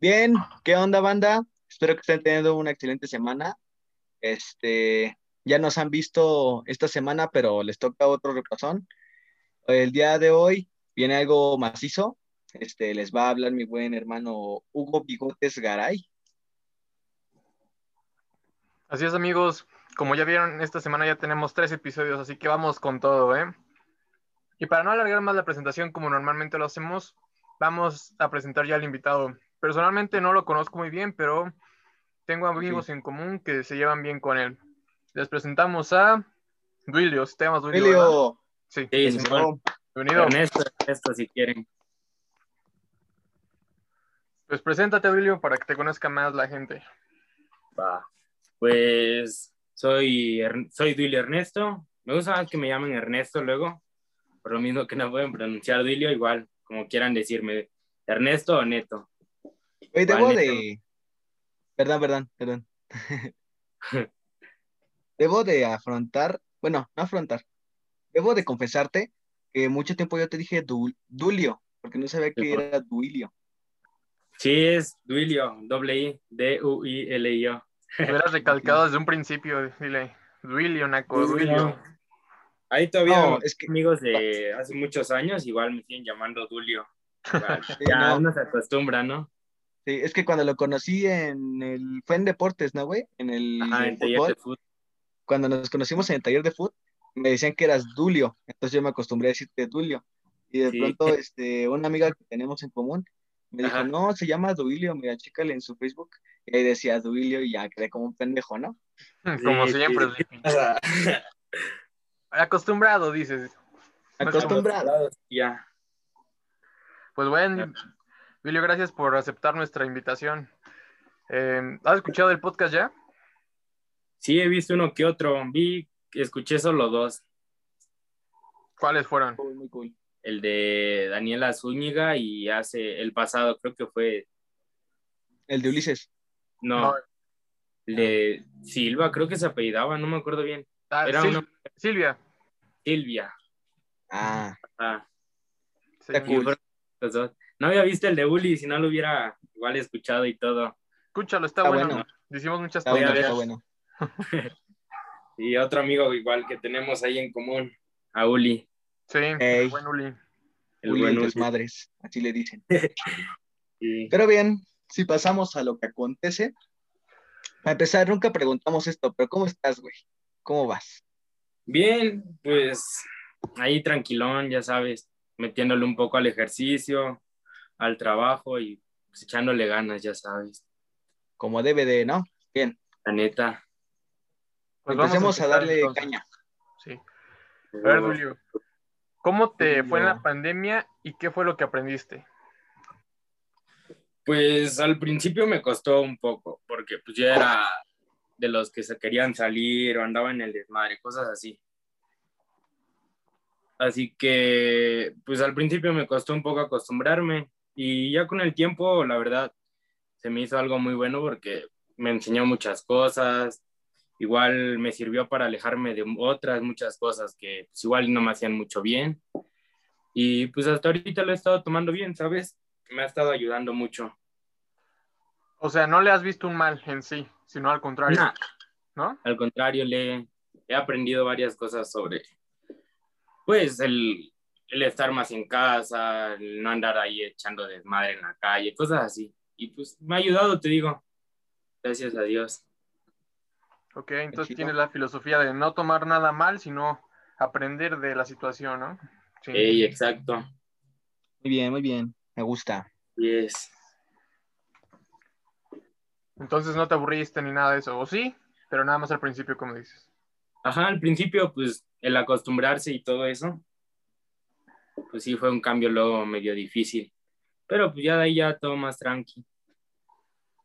Bien, ¿qué onda, banda? Espero que estén teniendo una excelente semana. Este, ya nos han visto esta semana, pero les toca otro repasón. El día de hoy viene algo macizo. Este, les va a hablar mi buen hermano Hugo Bigotes Garay. Así es, amigos. Como ya vieron, esta semana ya tenemos tres episodios, así que vamos con todo, ¿eh? Y para no alargar más la presentación como normalmente lo hacemos, vamos a presentar ya al invitado. Personalmente no lo conozco muy bien, pero tengo amigos en común que se llevan bien con él. Les presentamos a Duilio, si te llamas Duilio. Duilio. Sí. Sí. Bienvenido. Ernesto, Ernesto, si quieren. Pues preséntate, Duilio, para que te conozca más la gente. Va. Pues soy, soy Duilio Ernesto. Me gusta más que me llamen Ernesto luego. Por lo mismo que no pueden pronunciar Duilio, igual, como quieran decirme. Ernesto o Neto. Oye, debo Vale, de. Perdón, perdón, perdón. Debo de afrontar, bueno, no afrontar. Debo de confesarte que mucho tiempo yo te dije Du- Dulio, porque no sabía que era Duilio. Sí, es Duilio, doble I, D-U-I-L-I-O. Hubieras recalcado desde un principio, dile. Duilio, Naco, Duilio. Ahí todavía No, es que- amigos de hace muchos años igual me siguen llamando Dulio. Ya no. uno se acostumbra, ¿no? Sí, es que cuando lo conocí en el. Fue en deportes, ¿no, güey? En el Ajá, de en taller fútbol. de fútbol. Cuando nos conocimos en el taller de fútbol, me decían que eras Dulio. Entonces yo me acostumbré a decirte Dulio. Y de Sí. pronto, este, una amiga que tenemos en común me dijo, Ajá. no, se llama Duilio, mira, chécale en su Facebook. Y ahí decía Duilio y ya quedé como un pendejo, ¿no? Como Sí, siempre. sí. Acostumbrado, dices. Acostumbrado. Ya. Pues bueno, Duilio, gracias por aceptar nuestra invitación. Eh, ¿Has escuchado el podcast ya? Sí, he visto uno que otro. Vi, escuché solo dos. ¿Cuáles fueron? Muy, muy cool. El de Daniela Zúñiga y hace el pasado, creo que fue, El de Ulises. no, No. el de Silva, creo que se apellidaba, no me acuerdo bien. Ah, Era Sil- uno- Silvia. Silvia. Ah, Ah, Sí. Cool. los dos. No había visto el de Uli, si no lo hubiera igual escuchado y todo. Escúchalo, está, Está bueno. bueno. Hicimos muchas está bueno, está bueno. Y otro amigo igual que tenemos ahí en común, a Uli. Sí, Ey. buen Uli. El Uli buen el Uli. desmadres, así le dicen. Sí. Pero bien, si pasamos a lo que acontece. Para empezar, nunca preguntamos esto, pero ¿cómo estás, güey? ¿Cómo vas? Bien, pues ahí tranquilón, ya sabes, metiéndole un poco al ejercicio, al trabajo y pues, echándole ganas, ya sabes. Como debe de, ¿no? Bien, La neta. Pues vamos empecemos a, darle entonces. caña. Sí. A ver, Julio, ¿cómo te fue en la pandemia y qué fue lo que aprendiste? Pues al principio me costó un poco, porque pues yo era de los que se querían salir o andaba en el desmadre, cosas así. Así que, pues al principio me costó un poco acostumbrarme y ya con el tiempo, la verdad, se me hizo algo muy bueno porque me enseñó muchas cosas, igual me sirvió para alejarme de otras muchas cosas que pues, igual no me hacían mucho bien. Y pues hasta ahorita lo he estado tomando bien, ¿sabes? Me ha estado ayudando mucho. O sea, no le has visto un mal en sí, sino al contrario, Nah, ¿no? al contrario, le he aprendido varias cosas sobre, pues, el, el estar más en casa, el no andar ahí echando desmadre en la calle, cosas así. Y pues me ha ayudado, te digo. Gracias a Dios. Ok, entonces tienes la filosofía de no tomar nada mal, sino aprender de la situación, ¿no? Sí. Ey, exacto. Muy bien, muy bien. Me gusta. Yes. Entonces no te aburriste ni nada de eso, o sí, pero nada más al principio, como dices. Ajá, al principio, pues, el acostumbrarse y todo eso, pues sí fue un cambio luego medio difícil. Pero pues ya de ahí ya todo más tranqui.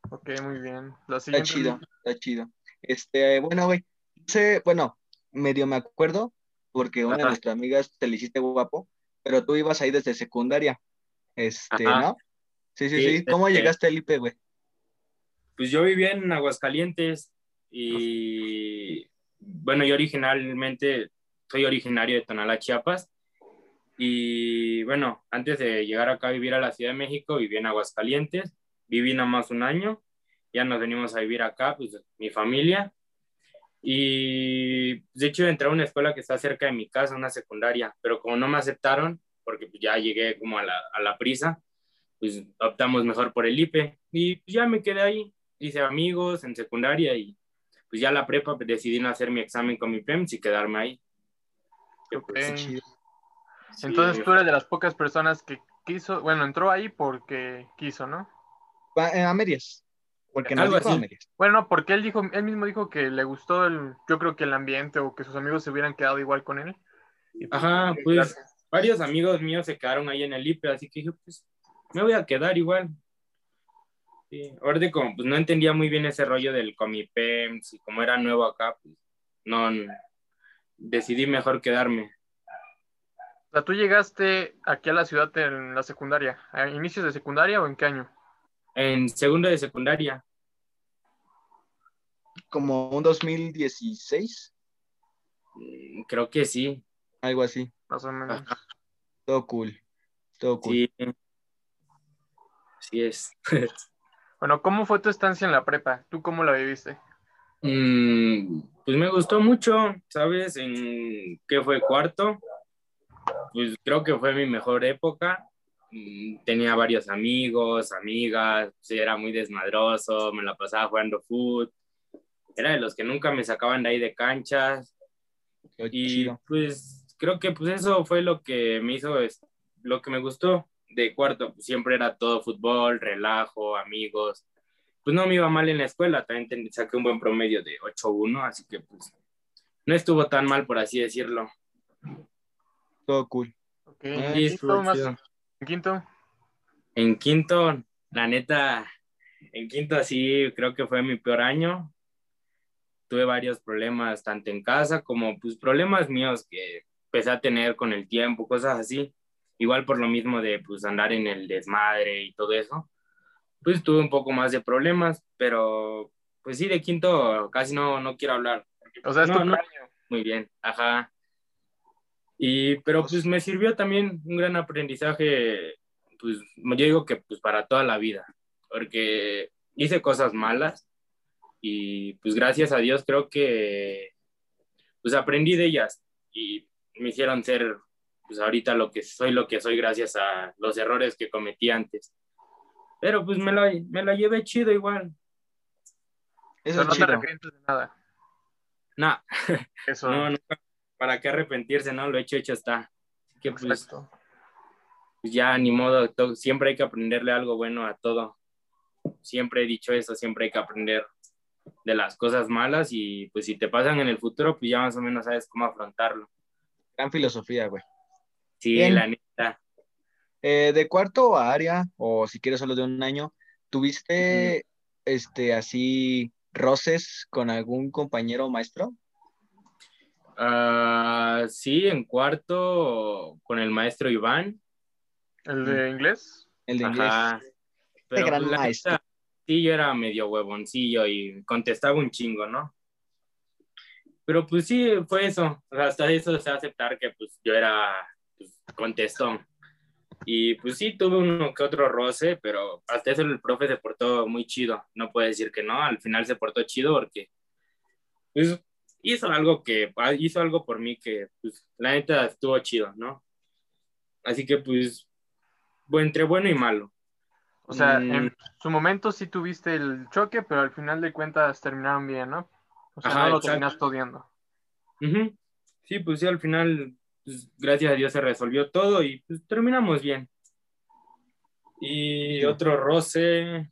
Ok, muy bien. La Está chido, está chido. Este, bueno, güey. no sé, bueno, medio me acuerdo, porque una de nuestras amigas te le hiciste guapo, pero tú ibas ahí desde secundaria. Este, Ajá. ¿no? Sí, sí, Sí, sí. ¿Cómo este- llegaste al IP, güey? Pues yo vivía en Aguascalientes y bueno, yo originalmente soy originario de Tonalá, Chiapas. Y bueno, antes de llegar acá a vivir a la Ciudad de México, viví en Aguascalientes. viví nada más un año, ya nos venimos a vivir acá, pues mi familia. Y de hecho entré a una escuela que está cerca de mi casa, una secundaria, pero como no me aceptaron, porque pues, ya llegué como a la, a la prisa, pues optamos mejor por el IPE y pues, ya me quedé ahí, hice amigos en secundaria y pues ya la prepa pues, decidí no hacer mi examen con mi PEMS y quedarme ahí. Pues, Ok. chido. Sí, Entonces tú eres de las pocas personas que quiso, bueno, entró ahí porque quiso, ¿no? Va- eh, A medias. Porque Algo dijo a medias. Bueno, no, porque él dijo, él mismo dijo que le gustó el, yo creo que el ambiente o que sus amigos se hubieran quedado igual con él. Y pues, Ajá, que pues varios amigos míos se quedaron ahí en el IPE, así que dije, pues me voy a quedar igual. Sí, ahorita como pues no entendía muy bien ese rollo del Comipems y como era nuevo acá, pues no, decidí mejor quedarme. Sea, tú llegaste aquí a la ciudad en la secundaria, ¿a inicios de secundaria o en qué año? En segundo de secundaria, Como un 2016, mm, creo que sí, algo así. Más o menos. Ajá. Todo cool. Todo cool. sí. Sí es. Bueno, ¿cómo fue tu estancia en la prepa? ¿Tú cómo la viviste? Mm, pues me gustó mucho, ¿sabes? En qué fue cuarto, pues creo que fue mi mejor época. Mm, Tenía varios amigos, amigas, era muy desmadroso, me la pasaba jugando fútbol. Era de los que nunca me sacaban de ahí de canchas. Qué Y chido. pues creo que pues eso fue lo que me hizo, lo que me gustó de cuarto. Siempre era todo fútbol, relajo, amigos. Pues no me iba mal en la escuela, también saqué un buen promedio de 8.1, así que pues no estuvo tan mal, por así decirlo. Todo cool. Ok, Ah, ¿en quinto, más- en quinto? En quinto, la neta, en quinto sí creo que fue mi peor año. Tuve varios problemas, tanto en casa como pues problemas míos que empecé a tener con el tiempo, cosas así. Igual por lo mismo de pues andar en el desmadre y todo eso. Pues tuve un poco más de problemas, pero pues sí, de quinto casi no, no quiero hablar. O sea, es No, tu no. peor año. Muy bien, ajá. Y, pero pues me sirvió también un gran aprendizaje, pues yo digo que pues para toda la vida, porque hice cosas malas y pues gracias a Dios creo que pues aprendí de ellas y me hicieron ser pues ahorita lo que soy, lo que soy gracias a los errores que cometí antes. Pero pues me la, me la llevé chido igual. Eso es no te arrepientes de nada. Nah, Eso. no, no, para qué arrepentirse, ¿no? Lo hecho, hecho está. Así que pues pues ya ni modo, siempre hay que aprenderle algo bueno a todo. Siempre he dicho eso, siempre hay que aprender de las cosas malas y pues si te pasan en el futuro, pues ya más o menos sabes cómo afrontarlo. Gran filosofía, güey. Sí, Bien. la neta. Eh, de cuarto a área, o si quieres solo de un año, ¿tuviste este así roces con algún compañero maestro? Ah, sí, en cuarto con el maestro Iván. ¿El de inglés? El de inglés. Ajá. Pero gran pues, la maestro. neta, sí, yo era medio huevoncillo y contestaba un chingo, ¿no? Pero pues sí, fue eso. O sea, hasta eso se aceptar que pues yo era pues, contestón. Y pues sí, tuve uno que otro roce, pero hasta eso el profe se portó muy chido. No puedo decir que no, al final se portó chido porque pues, hizo algo que ah, hizo algo por mí que pues la neta estuvo chido, ¿no? Así que pues entre bueno y malo. O sea, Mm. en su momento sí tuviste el choque, pero al final de cuentas terminaron bien, ¿no? O sea, Ajá, no lo exacto. terminaste odiando. Ujú. Sí, pues sí, al final, pues, gracias a Dios se resolvió todo y pues terminamos bien. Y otro roce,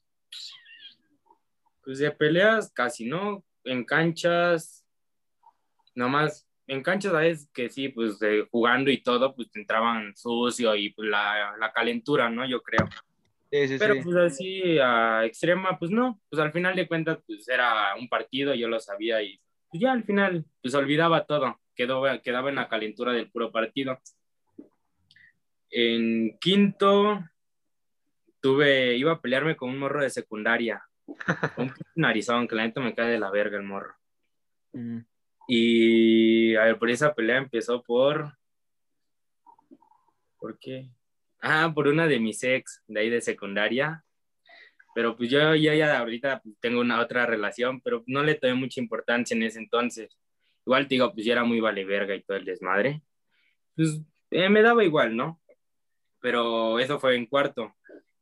pues de peleas casi no, en canchas, nomás, en canchas sabes que sí, pues jugando y todo, pues entraban sucio y pues, la, la calentura, ¿no? Yo creo. Sí, sí, Pero sí. pues así a extrema, pues no, pues al final de cuentas pues era un partido, yo lo sabía y pues ya al final pues olvidaba todo, quedó, quedaba en la calentura del puro partido. En quinto tuve, iba a pelearme con un morro de secundaria, un narizón, que la neta me cae de la verga el morro. Mm. Y a ver, por esa pelea empezó por... ¿Por qué? Ah, por una de mis ex de ahí de secundaria. Pero pues yo ya, ya ahorita tengo una otra relación, pero no le tomé mucha importancia en ese entonces. Igual te digo, pues ya era muy vale verga y todo el desmadre. Pues eh, me daba igual, ¿no? Pero eso fue en cuarto.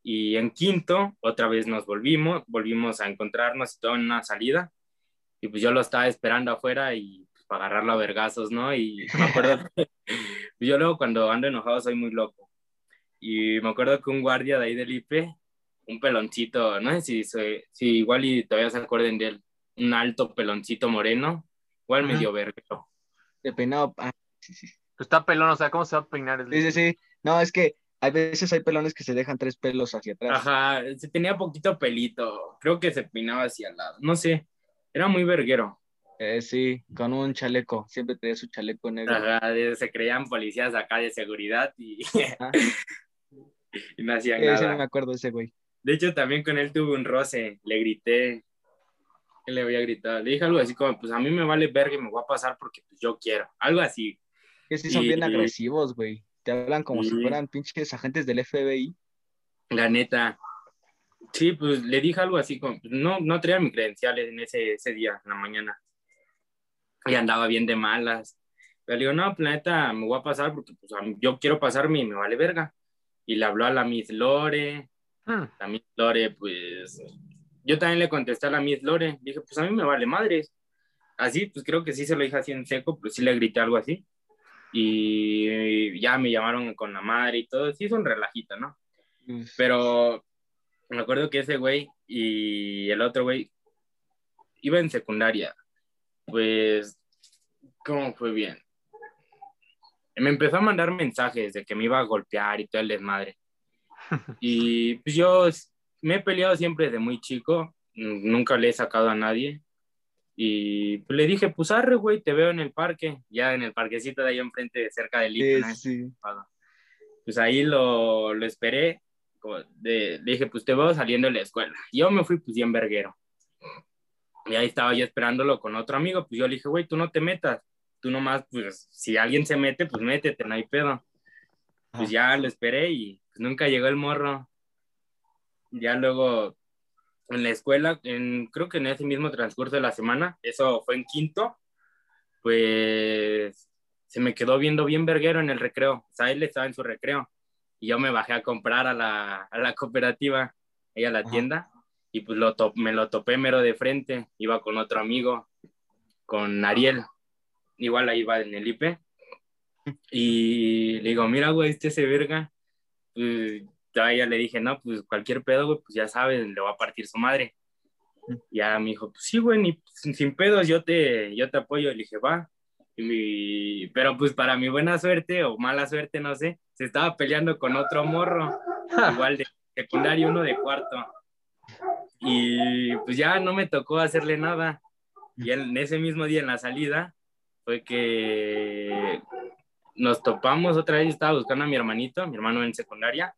Y en quinto, otra vez nos volvimos, volvimos a encontrarnos y todo en una salida. Y pues yo lo estaba esperando afuera y pues, para agarrarlo a vergazos, ¿no? Y me acuerdo, yo luego cuando ando enojado soy muy loco. Y me acuerdo que un guardia de ahí del IPE un peloncito, no sé si, si igual y todavía se acuerden de él, un alto peloncito moreno, igual medio verde. De peinado, ah, sí, sí. Pues está pelón, o sea, ¿cómo se va a peinar? Sí, sí, sí. No, es que hay veces hay pelones que se dejan tres pelos hacia atrás. Ajá, se tenía poquito pelito, creo que se peinaba hacia el lado, no sé, era muy verguero. Eh, sí, con un chaleco, siempre tenía su chaleco negro. Ajá, se creían policías acá de seguridad y, y no hacían nada. Sí, me acuerdo de ese güey. De hecho, también con él tuve un roce, le grité, ¿qué le voy a gritar? Le dije algo así como, pues a mí me vale verga y me voy a pasar porque pues, yo quiero, algo así. Que sí son bien agresivos, güey. Te hablan como si fueran pinches agentes del FBI. La neta. Sí, pues le dije algo así como, pues, no, no traía mis credenciales en ese, ese día, en la mañana. Y andaba bien de malas. Pero le digo, no, planeta, pues, me voy a pasar porque pues, yo quiero pasarme y me vale verga. Y le habló a la Miss Lore, Hmm. La Miss Lore, pues yo también le contesté a la Miss Lore, dije, pues a mí me vale madres. Así, pues creo que sí se lo dije así en seco, pues sí le grité algo así. Y ya me llamaron con la madre y todo, sí es un relajito, ¿no? Pero me acuerdo que ese güey y el otro güey iba en secundaria. Pues, ¿cómo fue bien? Me empezó a mandar mensajes de que me iba a golpear y todo el desmadre. Y pues yo me he peleado siempre desde muy chico, nunca le he sacado a nadie. Y pues le dije, pues arre, güey, te veo en el parque, ya en el parquecito de ahí enfrente, cerca del sí, Pues ahí lo, lo esperé, de, dije, pues te veo saliendo de la escuela. Yo me fui pues bien verguero. Y ahí estaba yo esperándolo con otro amigo, pues yo le dije, güey, tú no te metas, tú nomás, pues si alguien se mete, pues métete, no hay pedo. Pues ya lo esperé y pues nunca llegó el morro. Ya luego en la escuela, en, creo que en ese mismo transcurso de la semana, eso fue en quinto, pues se me quedó viendo bien verguero en el recreo. O sea, él estaba en su recreo y yo me bajé a comprar a la, a la cooperativa, ahí a la tienda, y pues lo me lo topé mero de frente. Iba con otro amigo, con Ariel, igual ahí iba en el IP. Y le digo, mira, güey, este se verga pues ya le dije, no, pues cualquier pedo, güey, pues ya sabes, le va a partir su madre. Ya me dijo, pues sí, güey, ni, sin pedos, yo te, yo te apoyo. Le dije, va. Y pero pues para mi buena suerte o mala suerte, no sé, se estaba peleando con otro morro, igual de secundario, uno de cuarto. Y pues ya no me tocó hacerle nada. Y en ese mismo día en la salida fue que nos topamos otra vez, estaba buscando a mi hermanito, mi hermano en secundaria,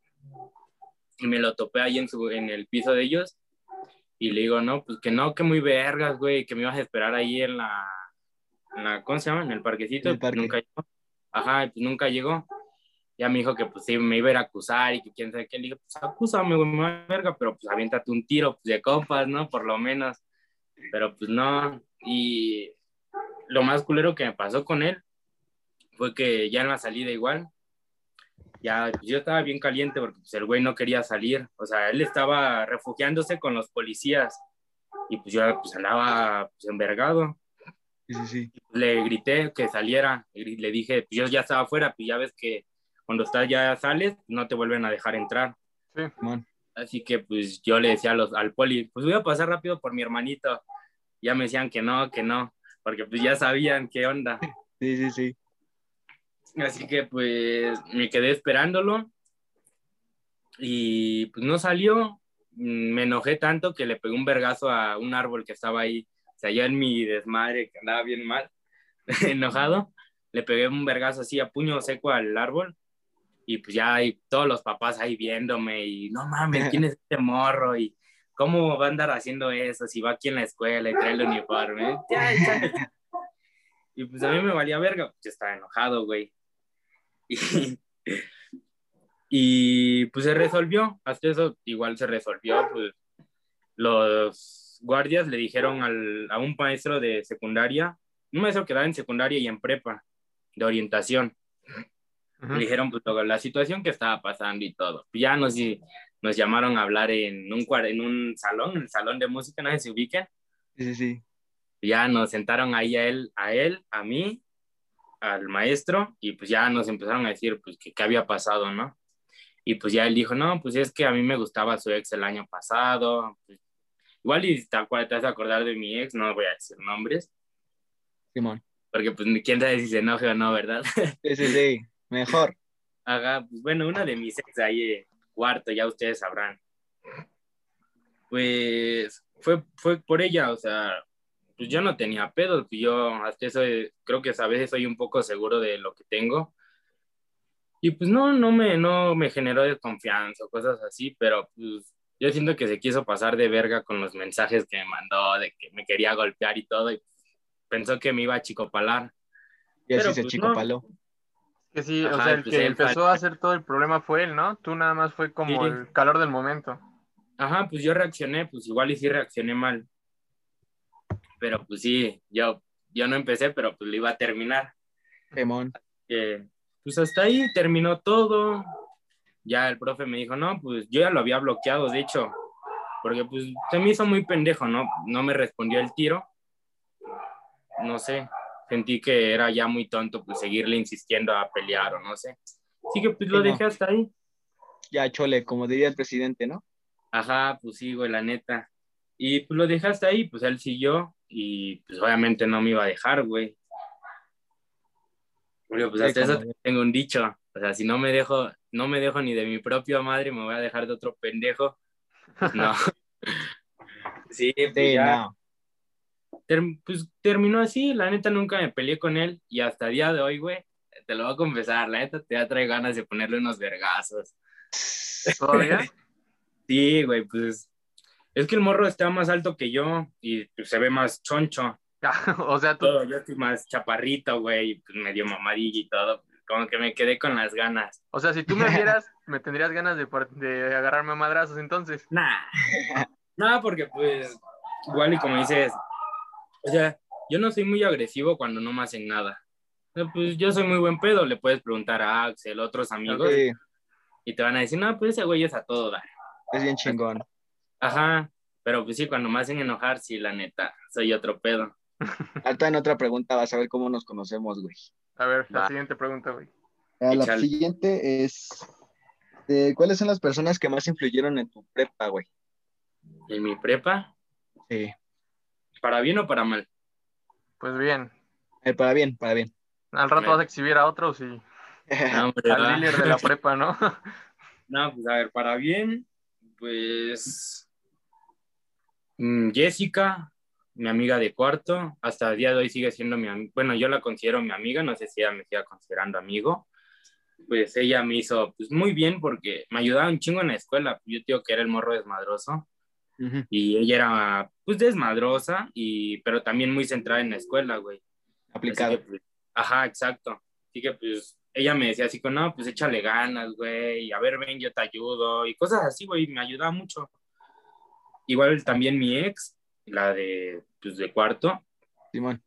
y me lo topé ahí en, su, en el piso de ellos, y le digo, no, pues que no, que muy vergas, güey, que me ibas a esperar ahí en la, en la ¿cómo se llama? En el parquecito, el parque. nunca llegó. Ajá, pues nunca llegó. Ya me dijo que pues sí, me iba a ir a acusar y que quién sabe qué. Le dije, pues acúsame, güey, me verga, pero pues aviéntate un tiro pues, de compas, ¿no? Por lo menos. Pero pues no. Y lo más culero que me pasó con él fue que ya en la salida igual, ya pues, yo estaba bien caliente porque pues, el güey no quería salir, o sea, él estaba refugiándose con los policías y pues yo pues andaba pues, envergado. Sí, sí, sí. Le grité que saliera, le dije, pues yo ya estaba afuera, pues ya ves que cuando estás ya sales, no te vuelven a dejar entrar. Sí, man. Así que pues yo le decía a los, al poli, pues voy a pasar rápido por mi hermanito. Ya me decían que no, que no, porque pues ya sabían qué onda. Sí, sí, sí. Así que pues me quedé esperándolo y pues no salió. Me enojé tanto que le pegué un vergazo a un árbol que estaba ahí. O sea, ya en mi desmadre, que andaba bien mal, enojado, le pegué un vergazo así a puño seco al árbol y pues ya hay todos los papás ahí viéndome y no mames, ¿quién es este morro? Y cómo va a andar haciendo eso si va aquí en la escuela y trae el uniforme. y pues a mí me valía verga, pues estaba enojado, güey. Y, pues se resolvió, hasta eso igual se resolvió, pues los guardias le dijeron al, a un maestro de secundaria, un maestro que daba en secundaria y en prepa, de orientación, Le dijeron pues, la situación que estaba pasando y todo. Ya nos, nos llamaron a hablar en un, en un salón, en el salón de música, no sé si se ubiquen. Sí, sí, sí. Ya nos sentaron ahí a él, a él, a mí, al maestro, y pues ya nos empezaron a decir pues que qué había pasado, ¿no? Y pues ya él dijo, no, pues es que a mí me gustaba su ex el año pasado. Pues, igual y te, te vas a acordar de mi ex, no voy a decir nombres, Simón. porque pues quién sabe si se enoje o no, ¿verdad? Sí, sí, sí. Mejor. Haga, pues bueno, una de mis ex ahí, eh, cuarto, ya ustedes sabrán. Pues fue, fue por ella, o sea, pues yo no tenía pedos, pues yo hasta eso eh, creo que a veces soy un poco seguro de lo que tengo. Y pues no, no me, no me generó desconfianza o cosas así, pero pues yo siento que se quiso pasar de verga con los mensajes que me mandó, de que me quería golpear y todo, y pensó que me iba a chicopalar. Y así Pero, se pues, chico no. Que sí, o sea, el pues que empezó fue- a hacer todo el problema fue él, ¿no? Tú nada más fue como Sí. el calor del momento. Ajá, pues yo reaccioné, pues igual y sí reaccioné mal. Pero pues sí, yo, yo no empecé, pero pues lo iba a terminar. Eh, pues hasta ahí terminó todo. Ya el profe me dijo, no, pues yo ya lo había bloqueado, de hecho, porque pues se me hizo muy pendejo, ¿no? No me respondió el tiro. No sé, sentí que era ya muy tonto pues seguirle insistiendo a pelear o no sé. Así que pues lo Sí, no. dejé hasta ahí. Ya, chole, como diría el presidente, ¿no? Ajá, pues sí, güey, la neta. Y pues lo dejaste ahí, pues él siguió y pues obviamente no me iba a dejar, güey. Porque pues Sí, hasta eso tengo un dicho, o sea, si no me dejo, no me dejo ni de mi propia madre, me voy a dejar de otro pendejo. Pues no. sí, pues Sí, ya, no. Pues terminó así, la neta nunca me peleé con él y hasta el día de hoy, güey, te lo voy a confesar, la neta te trae ganas de ponerle unos vergazos. ¿Todavía? Sí, güey, pues es que el morro está más alto que yo y pues, se ve más choncho. o sea, tú, Todo, yo estoy más chaparrito, güey, pues medio mamadillo y todo. Como que me quedé con las ganas. o sea, si tú me vieras, me tendrías ganas de, de agarrarme a madrazos entonces. Nah. Nah, porque pues, igual y como dices, o sea, yo no soy muy agresivo cuando no me hacen nada. Pues yo soy muy buen pedo, le puedes preguntar a Axel, otros amigos, Sí, y te van a decir, no, pues ese güey es a todo dar. es bien chingón. Ajá, pero pues sí, cuando me hacen enojar, sí, la neta, soy otro pedo. Ahorita en otra pregunta vas a ver cómo nos conocemos, güey. A ver, la Va. siguiente pregunta, güey. Ah, la siguiente es, eh, ¿cuáles son las personas que más influyeron en tu prepa, güey? En mi prepa, Sí. ¿Para bien o para mal? Pues bien, Eh, para bien, para bien. al rato vas a exhibir a otros y No, hombre, al líder de la prepa, ¿no? No, pues a ver, para bien, pues mm, Jessica, mi amiga de cuarto, hasta el día de hoy sigue siendo mi amiga, bueno, yo la considero mi amiga, no sé si ella me siga considerando amigo, pues ella me hizo pues muy bien porque me ayudaba un chingo en la escuela, yo digo que era el morro desmadroso Ujú. y ella era pues desmadrosa, y, pero también muy centrada en la escuela, güey. Que, pues, ajá, exacto. Así que pues ella me decía así con, no, pues échale ganas, güey, a ver, ven, yo te ayudo, y cosas así, güey, me ayudaba mucho. Igual también mi ex, la de, pues, de cuarto, Simón.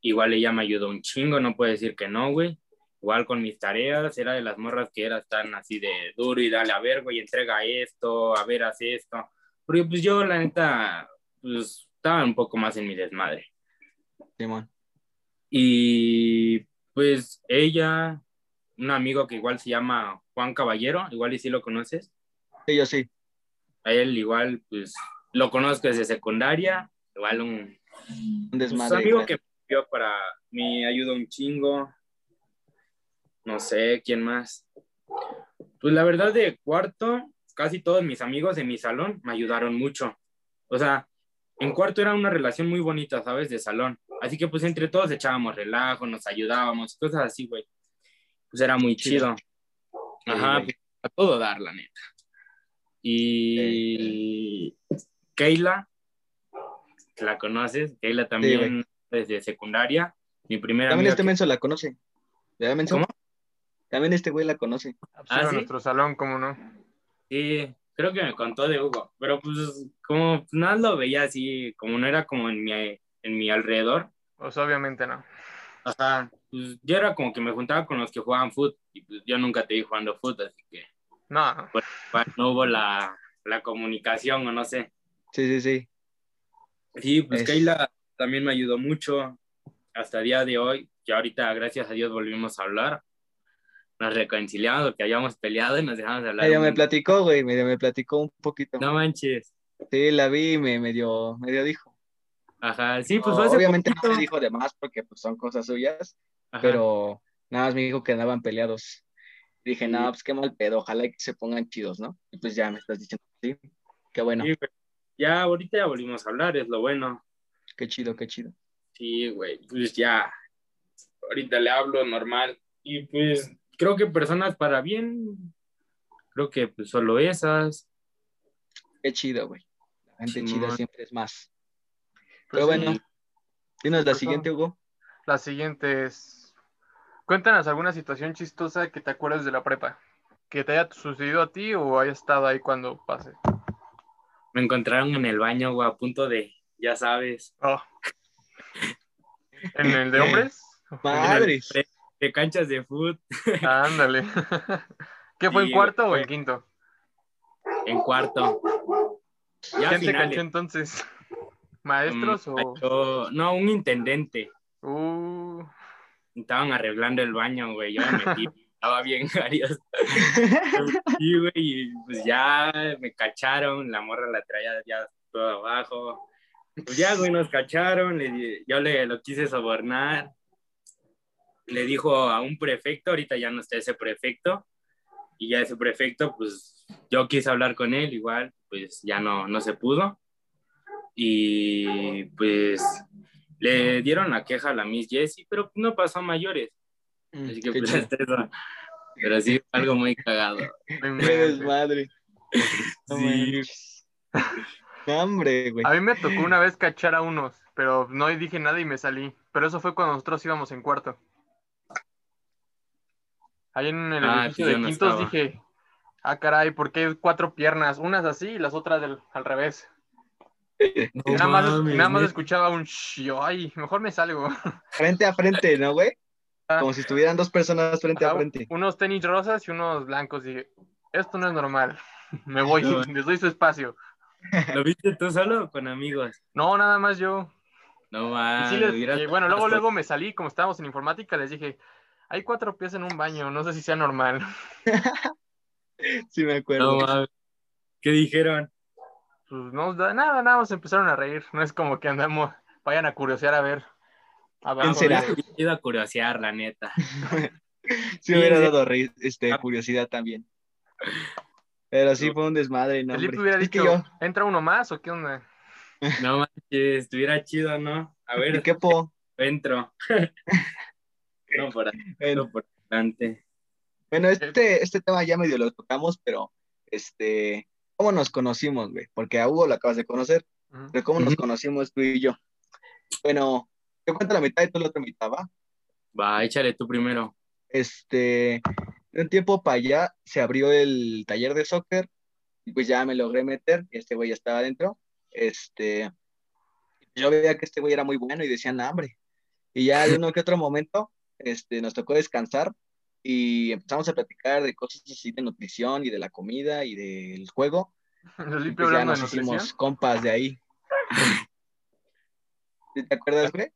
igual ella me ayudó un chingo, no puedo decir que no, güey. Igual con mis tareas, era de las morras que era tan así de duro y dale, a ver, güey, entrega esto, a ver, haz esto. Porque pues yo, la neta, pues estaba un poco más en mi desmadre. Simón. Y pues ella, un amigo que igual se llama Juan Caballero, igual y si lo conoces, Sí, yo sí. a él igual pues lo conozco desde secundaria, igual un, Un pues, desmadre. amigo güey. que me para, me ayuda un chingo, no sé, ¿quién más? Pues la verdad de cuarto, casi todos mis amigos de mi salón me ayudaron mucho, o sea, en cuarto era una relación muy bonita, ¿sabes? De salón. Así que pues entre todos echábamos relajo, nos ayudábamos, cosas así, güey. Pues era muy Chido. Ajá, pues, a todo dar, la neta. Y Keila, la conoces, Keila también desde secundaria. Mi primera También este que- menso la conoce. ¿Verdad, menso? ¿Cómo? También este güey la conoce. Sí, Ah, en ¿sí? nuestro salón, ¿cómo no? Sí, creo que me contó de Hugo, pero pues como nada lo veía así, como no era como en mi, en mi alrededor. Pues obviamente no. Ajá, pues yo era como que me juntaba con los que jugaban fútbol y pues yo nunca te vi jugando fútbol, así que No, pues, pues, no hubo la, la comunicación o no sé. Sí, sí, sí. Sí, pues Es- Keila también me ayudó mucho hasta el día de hoy, que ahorita gracias a Dios volvimos a hablar. Nos reconciliamos porque habíamos peleado y nos dejamos de hablar. Medio me un- platicó, güey, medio me platicó un poquito. No manches. Sí, la vi y me medio, medio dijo. Ajá, sí, pues No, hace obviamente poquito. no me dijo de más porque pues, son cosas suyas, Ajá. pero nada más me dijo que andaban peleados. Dije, no, pues qué mal pedo, ojalá que se pongan chidos, ¿no? Y pues ya me estás diciendo, sí, qué bueno, Sí. Ya ahorita ya volvimos a hablar, es lo bueno. qué chido, qué chido. Sí, güey, pues ya. Ahorita le hablo normal. Y pues creo que personas para bien, creo que pues solo esas. Qué chido, güey. La gente chida siempre es más. Pues Pero sí. bueno, dinos la Pues, siguiente, Hugo. La siguiente es. Cuéntanos alguna situación chistosa que te acuerdes de la prepa. Que te haya sucedido a ti o haya estado ahí cuando pase. Me encontraron en el baño, güey, a punto de, ya sabes, Oh. ¿En el de hombres? Madres. De canchas de fútbol Ándale. ¿Qué fue en cuarto o en quinto? en cuarto. Ya ¿Quién te cachó entonces? ¿Maestros Mm, o.? No, un intendente. Uh, Estaban arreglando el baño, güey. Yo me metí, estaba bien carios. Sí, güey, y pues ya me cacharon, la morra la traía ya todo abajo. Pues ya, güey, nos cacharon, yo le lo quise sobornar. Le dijo a un prefecto, ahorita ya no está ese prefecto, y ya ese prefecto, pues yo quise hablar con él, igual, pues ya no, no se pudo. Y pues le dieron la queja a la Miss Jessie, pero no pasó a mayores. Mm, Así que pues eso. Pero sí, algo muy cagado. Qué desmadre. No Sí. hombre, güey. A mí me tocó una vez cachar a unos, pero no dije nada y me salí. Pero eso fue cuando nosotros íbamos en cuarto. Ahí en el Ah, edificio de no quintos estaba. dije, ah, caray, ¿por qué cuatro piernas? Unas así y las otras del- al revés. No nada más, mames, nada más escuchaba un yo, ay, mejor me salgo. Frente a frente, ¿no, güey? Ah. Como si estuvieran dos personas frente a frente. Unos tenis rosas y unos blancos. Dije, esto no es normal. Me voy, No. les doy su espacio. ¿Lo viste tú solo o con amigos? No, nada más yo. No mames. sí bueno, luego, hasta- luego me salí, como estábamos en informática, les dije, hay cuatro pies en un baño, no sé si sea normal. Sí, me acuerdo. No. ¿Qué dijeron? Pues no, da- nada, nada, se empezaron a reír. No es como que andamos, vayan a curiosear a ver. abajo ¿Quién será? de- Hubiera ido a curiosear, la neta. Sí, me hubiera dado ri- este, Ah. curiosidad también. Pero sí fue un desmadre, no, Felipe hubiera dicho, yo, ¿entra uno más o qué onda? No manches, estuviera chido, ¿no? A ¿y ver, qué po? entro. No, por no, por delante. Bueno, este, este tema ya medio lo tocamos, pero este, ¿cómo nos conocimos, güey? Porque a Hugo lo acabas de conocer, pero ¿cómo nos conocimos tú y yo? Bueno, yo cuento la mitad y tú la otra mitad, ¿va? Va, échale tú primero. Este, de un tiempo para allá se abrió el taller de soccer y pues ya me logré meter y este güey ya estaba adentro. Este, yo veía que este güey era muy bueno y decía, "Nah, hambre. Y ya de uno que otro momento, este, nos tocó descansar y empezamos a platicar de cosas así de nutrición y de la comida y del juego. Y pues ya nos de hicimos compas de ahí. ¿Sí ¿Te acuerdas, güey?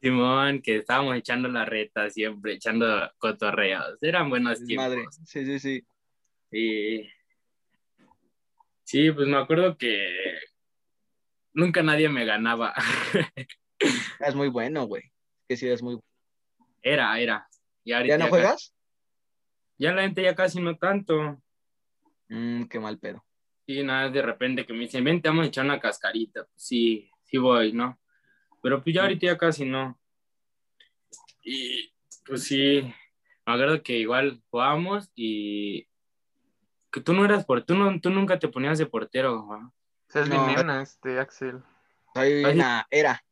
Simón, que estábamos echando la reta siempre, echando cotorreos. Eran buenos Madre. tiempos. Sí, sí, sí. Sí. Sí, pues me acuerdo que nunca nadie me ganaba. Eras muy bueno, güey. Que sí, eres muy Era, era. ¿Ya no juegas? Ya la gente ya casi no tanto. Mm, qué mal pedo. Y nada, de repente que me dicen, vente, vamos a echar una cascarita. Pues sí, sí voy, ¿no? Pero pues ya ahorita ya casi no. Y pues sí, me acuerdo que igual jugábamos y que tú no eras por, tú no, tú nunca te ponías de portero. Es No. bien nena, este, Axel. Soy Ay, una, era.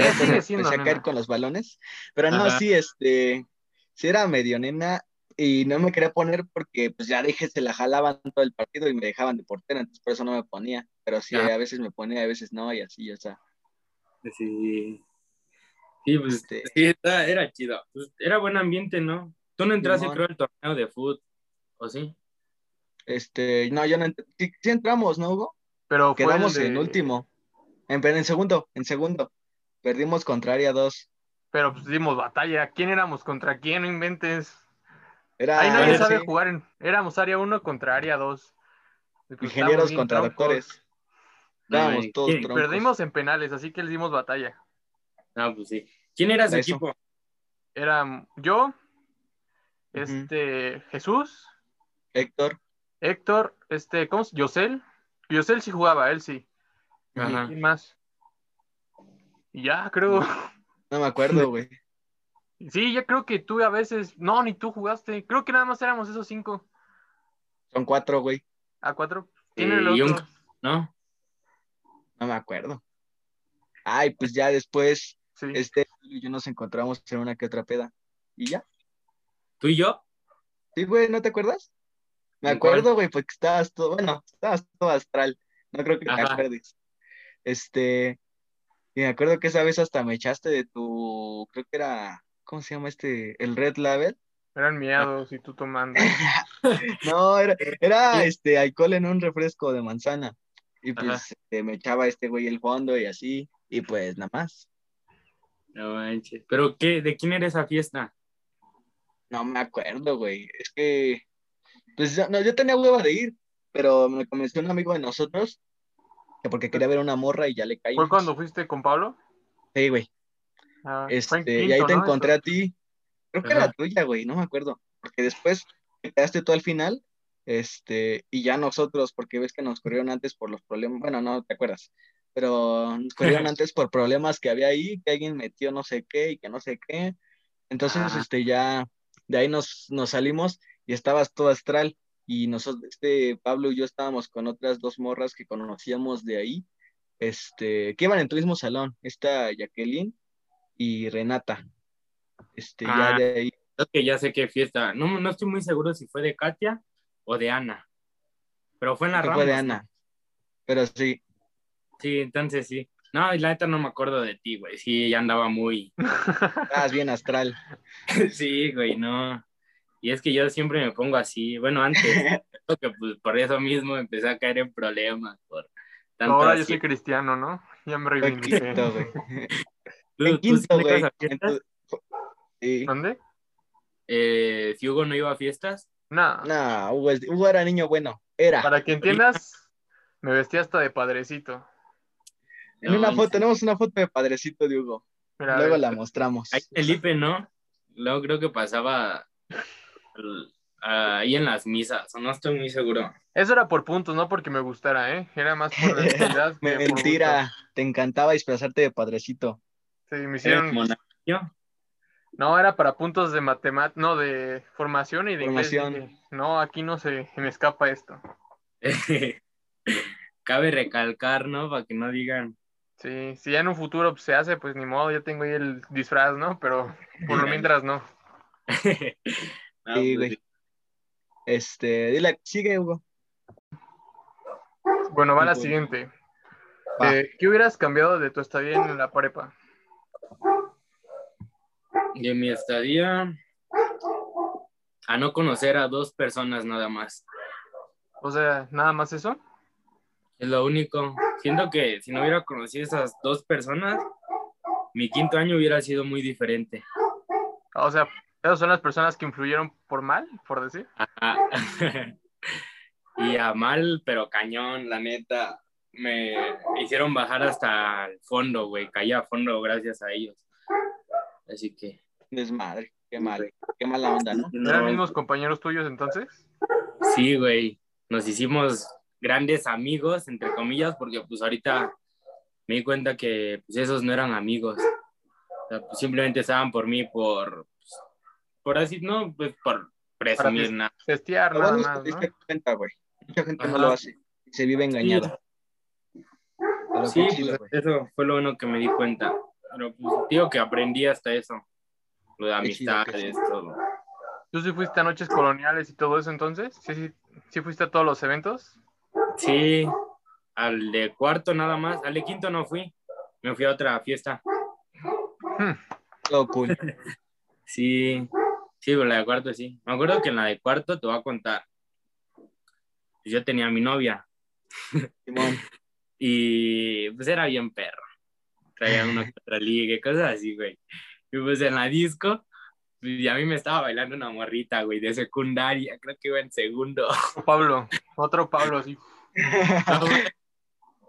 Sigue siendo empecé a caer nena. con los balones. Pero no, Ajá. sí, este, sí era medio nena. y no me quería poner porque pues ya dije, se la jalaban todo el partido y me dejaban de portera, entonces por eso no me ponía. Pero sí, Ya. a veces me ponía, a veces no, y así, o sea. Sí. Sí, pues Este- sí, era, era chido. Pues, era buen ambiente, ¿no? Tú no entraste, creo, al torneo de fútbol, ¿o sí? Este, no, yo no ent- sí, sí entramos, ¿no, Hugo? Pero Quedamos de- en último. En, en segundo, en segundo. Perdimos contra Área 2. Pero pues dimos batalla. ¿Quién éramos contra quién? No inventes. Era Ahí nadie sabe sí, jugar. En... Éramos área 1 contra área 2. Pues, ingenieros contra troncos. doctores. Estábamos Ay, todos ¿quién? troncos. Perdimos en penales, así que les dimos batalla. Ah, pues sí. ¿Quién era su Eso. equipo? Era yo, este, Jesús, Héctor, Héctor, este, ¿cómo se Yosel. Yosel sí jugaba, él sí. Ajá. ¿Quién más? Y ya, creo. no me acuerdo, güey. Sí, ya creo que tú a veces. No, ni tú jugaste. Creo que nada más éramos esos cinco. Son cuatro, güey. A cuatro. ¿Quién Eh, el y un- otro? ¿No? No me acuerdo. Ay, pues ya después, Sí. este y yo nos encontramos en una que otra peda. Y ya. ¿Tú y yo? Sí, güey, ¿no te acuerdas? Me acuerdo, güey, porque estabas todo, bueno, estabas todo astral. No creo que te Ajá. acuerdes. Este, y me acuerdo que esa vez hasta me echaste de tu, creo que era, ¿cómo se llama este? El Red Label. Eran miados y tú tomando. No, era, era este alcohol en un refresco de manzana. Y pues este, me echaba este güey el fondo y así, y pues nada más. No manches. ¿Pero qué? ¿De quién era esa fiesta? No me acuerdo, güey. Es que, pues yo- no, yo tenía hueva de ir, pero me convenció un amigo de nosotros que porque quería ver una morra y ya le caímos. ¿Fue cuando fuiste con Pablo? Sí, güey. Ah, Este, y ahí te ¿no? encontré a ti. Creo que Ajá. era tuya, güey, no me acuerdo. Porque después te quedaste tú al final, este, y ya nosotros, porque ves que nos corrieron antes por los problemas, bueno, no te acuerdas, pero nos corrieron antes por problemas que había ahí, que alguien metió no sé qué y que no sé qué. Entonces, Ah. este, ya de ahí nos, nos salimos y estabas todo astral. Y nosotros, este, Pablo y yo estábamos con otras dos morras que conocíamos de ahí, este, que iban en tu mismo salón, esta Jacqueline y Renata. Este, ya Ah. de ahí. Creo que ya sé qué fiesta. No, no estoy muy seguro si fue de Katia o de Ana. Pero fue en la Ramos. fue de. Ana. Pero sí, Sí, entonces sí. No, y la neta no me acuerdo de ti, güey. Sí, ya andaba muy. estabas bien astral. sí, güey, no. Y es que yo siempre me pongo así. Bueno, antes. creo que pues por eso mismo empecé a caer en problemas. Por tanto Ahora yo soy cristiano, ¿no? Ya me reivindiqué. quinto, güey. ¿Tú- En quinto, güey. Sí. ¿Dónde? Eh, si Hugo no iba a fiestas. No. No, Hugo, era niño bueno. Era. Para que entiendas, me vestí hasta de padrecito. En una No, foto, tenemos una foto de padrecito de Hugo. Mira, Luego ver. la mostramos. Ahí Felipe, ¿no? Luego creo que pasaba ahí en las misas, o no estoy muy seguro. Eso era por puntos, no porque me gustara, ¿eh? Era más por necesidad. que por Mentira, te encantaba disfrazarte de padrecito. Sí, me hicieron. No, era para puntos de matemáticas, no, de formación y de Formación. inglés. No, aquí no se me escapa esto. Cabe recalcar, ¿no? Para que no digan. Sí, si ya en un futuro pues, se hace, pues ni modo, ya tengo ahí el disfraz, ¿no? Pero por lo mientras no. Sí, pues, güey. Este, dile, sigue Hugo. Bueno, va la siguiente. Va. Eh, ¿Qué hubieras cambiado de tu estadía en la prepa? De mi estadía a no conocer a dos personas nada más. O sea, nada más eso. Es lo único. Siento que si no hubiera conocido esas dos personas, mi quinto año hubiera sido muy diferente. O sea, esas son las personas que influyeron por mal, por decir. Ajá. y a mal, pero cañón, la neta. Me hicieron bajar hasta el fondo, güey. Caí a fondo gracias a ellos. Así que. Desmadre, qué mal, qué mala onda, ¿no? ¿Eran no, mismos compañeros tuyos entonces? Sí, güey. Nos hicimos grandes amigos, entre comillas, porque pues ahorita me di cuenta que pues, esos no eran amigos. O sea, pues, simplemente estaban por mí, por, por así, no, pues por presumir Para nada. Testear nada más, ¿no? diste cuenta, güey. Mucha gente no lo hace. Se vive engañado. Pero Sí, pues, güey. eso fue lo bueno que me di cuenta. Pero pues digo que aprendí hasta eso. Lo de amistades, todo. ¿Tú sí fuiste a noches coloniales y todo eso entonces? ¿Sí, sí, sí fuiste a todos los eventos? Sí, al de cuarto nada más. Al de quinto no fui. Me fui a otra fiesta. Hmm. Todo cool. Sí, sí, pero la de cuarto sí. Me acuerdo que en la de cuarto te voy a contar. Pues yo tenía a mi novia Simón. y pues era bien perro. Traía una que otra liga y cosas así, güey. Y pues en la disco, pues, y a mí me estaba bailando una morrita, güey, de secundaria. Creo que iba en segundo. Pablo, otro Pablo, sí.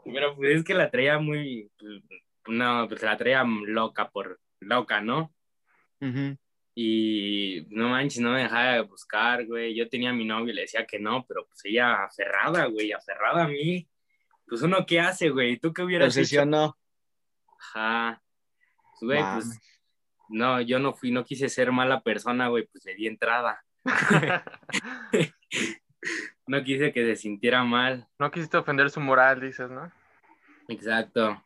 Pero pues es que la traía muy, pues, no, pues la traía loca por loca, ¿no? Ujú. Y no manches, no me dejaba de buscar, güey. Yo tenía a mi novio y le decía que no, pero pues ella aferrada, güey, aferrada a mí. Pues uno, ¿qué hace, güey? ¿Tú qué hubieras hecho? obsesionó. Ajá. Pues, Güey, pues no, yo no fui, no quise ser mala persona, güey, pues le di entrada. No quise que se sintiera mal. No quisiste ofender su moral, dices, ¿no? Exacto.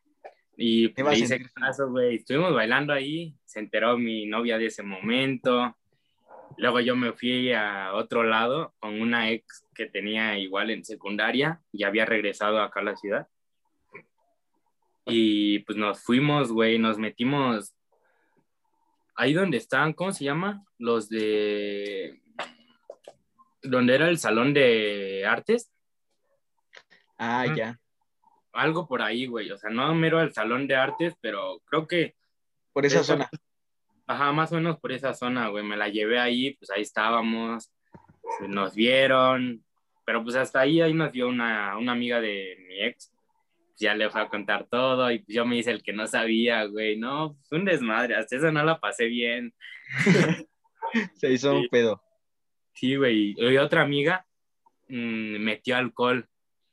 Y ¿Qué pues, va a le hice caso, güey. Estuvimos bailando ahí, se enteró mi novia de ese momento. Luego yo me fui a otro lado con una ex que tenía igual en secundaria y había regresado acá a la ciudad. Y pues nos fuimos, güey, nos metimos ahí donde están, ¿cómo se llama? Los de... Donde era el salón de artes. Ah, ya. Algo por ahí, güey. O sea, no mero al salón de artes, pero creo que, Por esa Esa- zona. ajá, más o menos por esa zona, güey. Me la llevé ahí, pues ahí estábamos, nos vieron, pero pues hasta ahí, ahí nos vio una, una amiga de mi ex. Pues ya le fue a contar todo y pues yo me hice el que no sabía, güey. No, fue un desmadre, hasta eso no la pasé bien. Se hizo un pedo. Sí, güey. Y otra amiga mm, metió alcohol.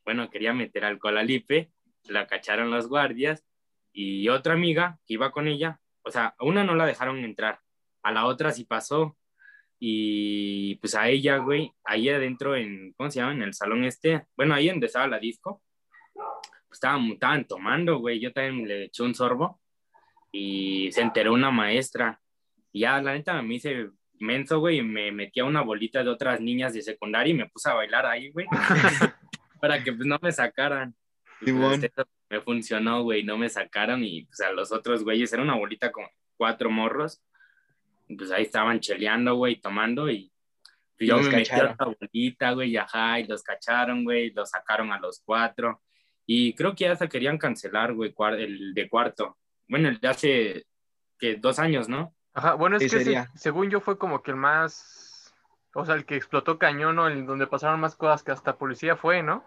Bueno, quería meter alcohol al IPE, la cacharon los guardias y otra amiga que iba con ella, o sea, a una no la dejaron entrar, a la otra sí pasó. Y pues a ella, güey, ahí adentro en, ¿cómo se llama? En el salón este, bueno, ahí donde estaba la disco, pues estaban, estaban tomando, güey, yo también le eché un sorbo y se enteró una maestra. Y ya, la neta, me hice menso, güey, y me metí a una bolita de otras niñas de secundaria y me puse a bailar ahí, güey, para que pues no me sacaran. Y, pues, eso me funcionó, güey, no me sacaron y pues a los otros güeyes era una bolita con cuatro morros. Y, pues ahí estaban cheleando, güey, tomando y Y yo los me metí a cacharon. otra bolita, güey, y ajá, y los cacharon, güey, los sacaron a los cuatro. Y creo que ya hasta querían cancelar, güey, cuar- el de cuarto. Bueno, el de hace, que dos años, ¿no? Ajá, bueno, es Sí, que sería. según yo fue como que el más, o sea, el que explotó cañón o el donde pasaron más cosas que hasta policía fue, ¿no?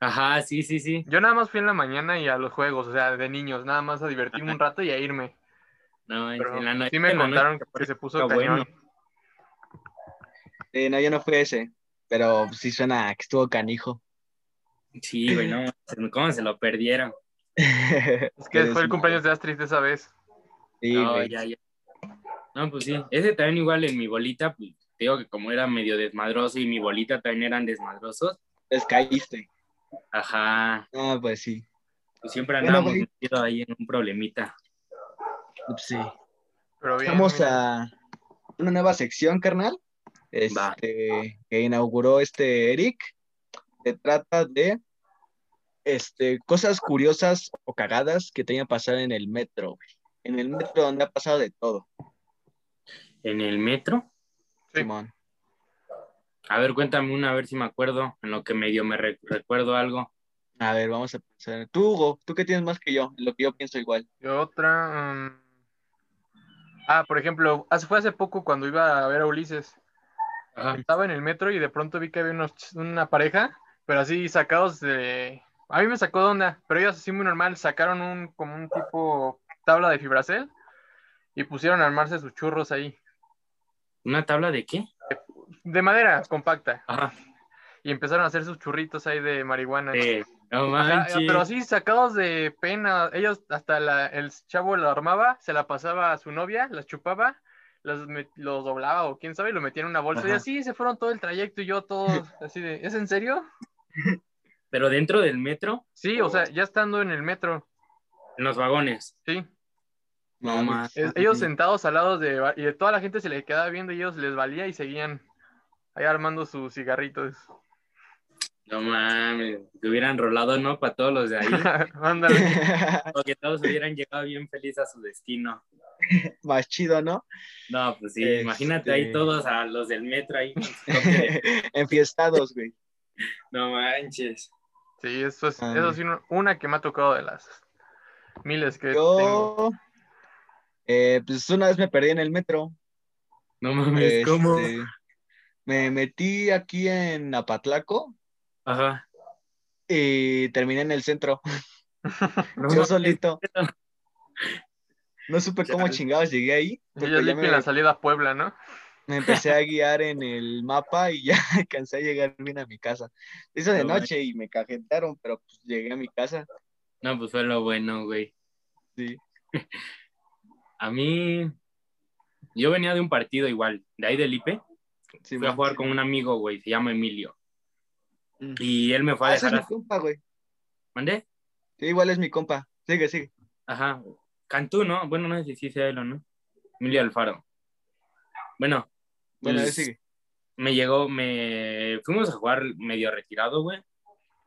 Ajá, sí, sí, sí. Yo nada más fui en la mañana y a los juegos, o sea, de niños, nada más a divertirme un rato y a irme. No, Pero en la noche, sí me contaron que se puso cañón. bueno. Eh, no, yo no fui ese. Pero sí suena que estuvo canijo. Sí, güey, no, ¿cómo se lo perdieron? Es que fue el cumpleaños de Astrid esa vez. Sí, no, güey. ya, ya. No, pues sí, ese también igual en mi bolita, pues digo que como era medio desmadroso y mi bolita también eran desmadrosos, Les caíste. ajá, Ah, pues sí. pues siempre Bueno, andábamos güey. metidos ahí en un problemita. Sí. Pero bien. Vamos a una nueva sección, carnal. Va. Este, que inauguró este Eric. Se trata de este, cosas curiosas o cagadas que te hayan pasado en el metro. En el metro donde ha pasado de todo, En el metro, Sí. Simón. a ver, cuéntame una, a ver si me acuerdo, en lo que medio me re- recuerdo algo. A ver, vamos a pensar. Tú, Hugo, tú que tienes más que yo, en lo que yo pienso igual. Y otra. mm, Ah, por ejemplo, hace, fue hace poco cuando iba a ver a Ulises. Ajá. Estaba en el metro y de pronto vi que había unos una pareja, pero así sacados de. A mí me sacó de onda, pero ellos así muy normal, sacaron un como un tipo tabla de fibracel y pusieron a armarse sus churros ahí. ¿Una tabla de qué? De madera, compacta. Ajá. Y empezaron a hacer sus churritos ahí de marihuana. Eh, no Ajá, manches. pero así sacados de pena. Ellos, hasta la- el chavo lo armaba, se la pasaba a su novia, las chupaba, los, los doblaba o quién sabe, lo metía en una bolsa. Y así se fueron todo el trayecto y yo todo así de, ¿es en serio? Pero dentro del metro, Sí, o sea, ya estando en el metro, en los vagones. sí. No más. Es- ellos sentados al lado de... Y toda la gente se les quedaba viendo y ellos les valía y seguían ahí armando sus cigarritos. No mames. Que hubieran rolado, ¿no? Para todos los de ahí. Ándale. o que todos hubieran llegado bien felices a su destino. Más chido, ¿no? No, pues sí, Este- imagínate ahí todos a los del metro ahí. de- Enfiestados, güey. No manches. Sí, eso es, Ah. eso sí, una que me ha tocado de las miles que tengo. Yo, eh, pues una vez me perdí en el metro. No mames, ¿cómo? Este, Me metí aquí en Apatlaco Ajá. y terminé en el centro. No Yo solito. No supe cómo chingados llegué ahí. Y porque ellos ya me, la salida a Puebla, ¿no? me empecé a guiar en el mapa y ya alcancé a llegar bien a mi casa. Hizo de No noche y me cajetearon, pero pues llegué a mi casa. No, pues fue lo bueno, güey. Sí. A mí, yo venía de un partido igual, de ahí del IPE. Sí, Fui a jugar con un amigo, güey, se llama Emilio. Mm. Y él me fue a Ah, ese es dejar mi a... compa, güey. ¿Mandé? Sí, igual es mi compa. Sigue, sigue. Ajá. Cantú, ¿no? Bueno, no sé si sea él o no. Emilio Alfaro. Bueno, Bueno, pues, sigue. me llegó, me fuimos a jugar medio retirado, güey.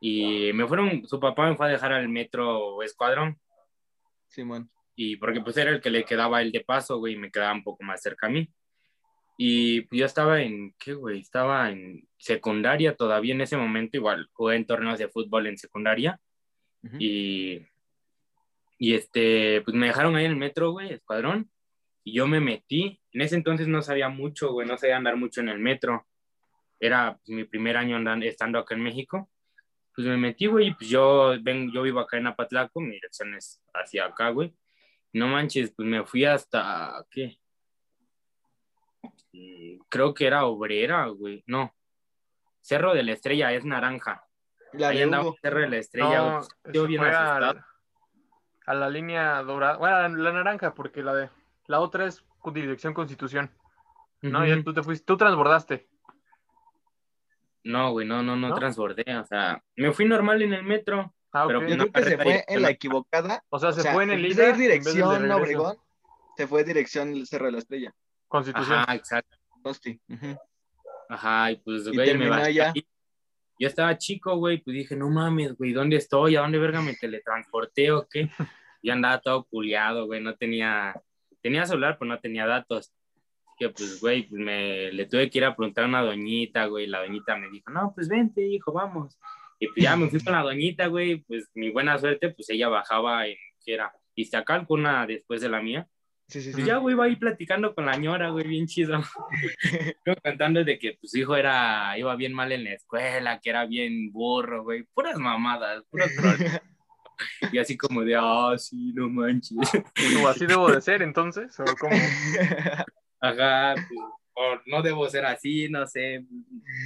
Y me fueron, su papá me fue a dejar al metro Escuadrón. Simón. Y porque pues era el que le quedaba el de paso, güey, y me quedaba un poco más cerca a mí. Y pues yo estaba en, ¿qué, güey? Estaba en secundaria todavía en ese momento, igual jugué en torneos de fútbol en secundaria. Ujú. Y, y este, pues me dejaron ahí en el metro, güey, escuadrón. Y yo me metí. En ese entonces no sabía mucho, güey, no sabía andar mucho en el metro. Era pues, mi primer año andando, estando acá en México. Pues me metí, güey, pues yo, ven, yo vivo acá en Apatlaco, mi dirección es hacia acá, güey. No manches, pues me fui hasta, ¿qué? Mm, Creo que era Obrera, güey. No. Cerro de la Estrella es naranja. La Ahí andaba. Cerro de la Estrella, No, güey. Yo eso bien fue asustado. al- a la línea dorada. Bueno, la, naranja, porque la de la otra es con dirección Constitución. No, Ujú. ya tú te fuiste, tú transbordaste. No, güey, no, no, no, ¿No? transbordé. O sea, me fui normal en el metro. Ah, Pero ok. Yo No, creo que se fue en la no. equivocada. O sea, O se sea, fue en el de ir de dirección regreso. Obregón, se fue dirección Cerro de la Estrella. Constitución. Ajá, exacto. Costi. Ujú. Ajá, y pues, Y güey, me allá. Yo estaba chico, güey, pues dije, no mames, güey, ¿dónde estoy? ¿A dónde verga me teletransporté o qué? Y andaba todo culiado, güey, no tenía, tenía celular, pero no tenía datos. Que pues, güey, pues me, le tuve que ir a preguntar a una doñita, güey, la doñita me dijo, no, pues vente, hijo, vamos. Y pues ya me fui con la doñita, güey, pues mi buena suerte, pues ella bajaba en, ¿qué era? Iztacalco, una después de la mía. Sí, sí, sí. Pues ya, güey, iba ahí platicando con la ñora, güey, bien chido. Contando de que, pues, hijo era, iba bien mal en la escuela, que era bien burro, güey. Puras mamadas, puros troles. Y así como de, ah, sí, no manches. ¿O así debo de ser entonces? ¿O cómo? Ajá, pues, o no debo ser así, no sé,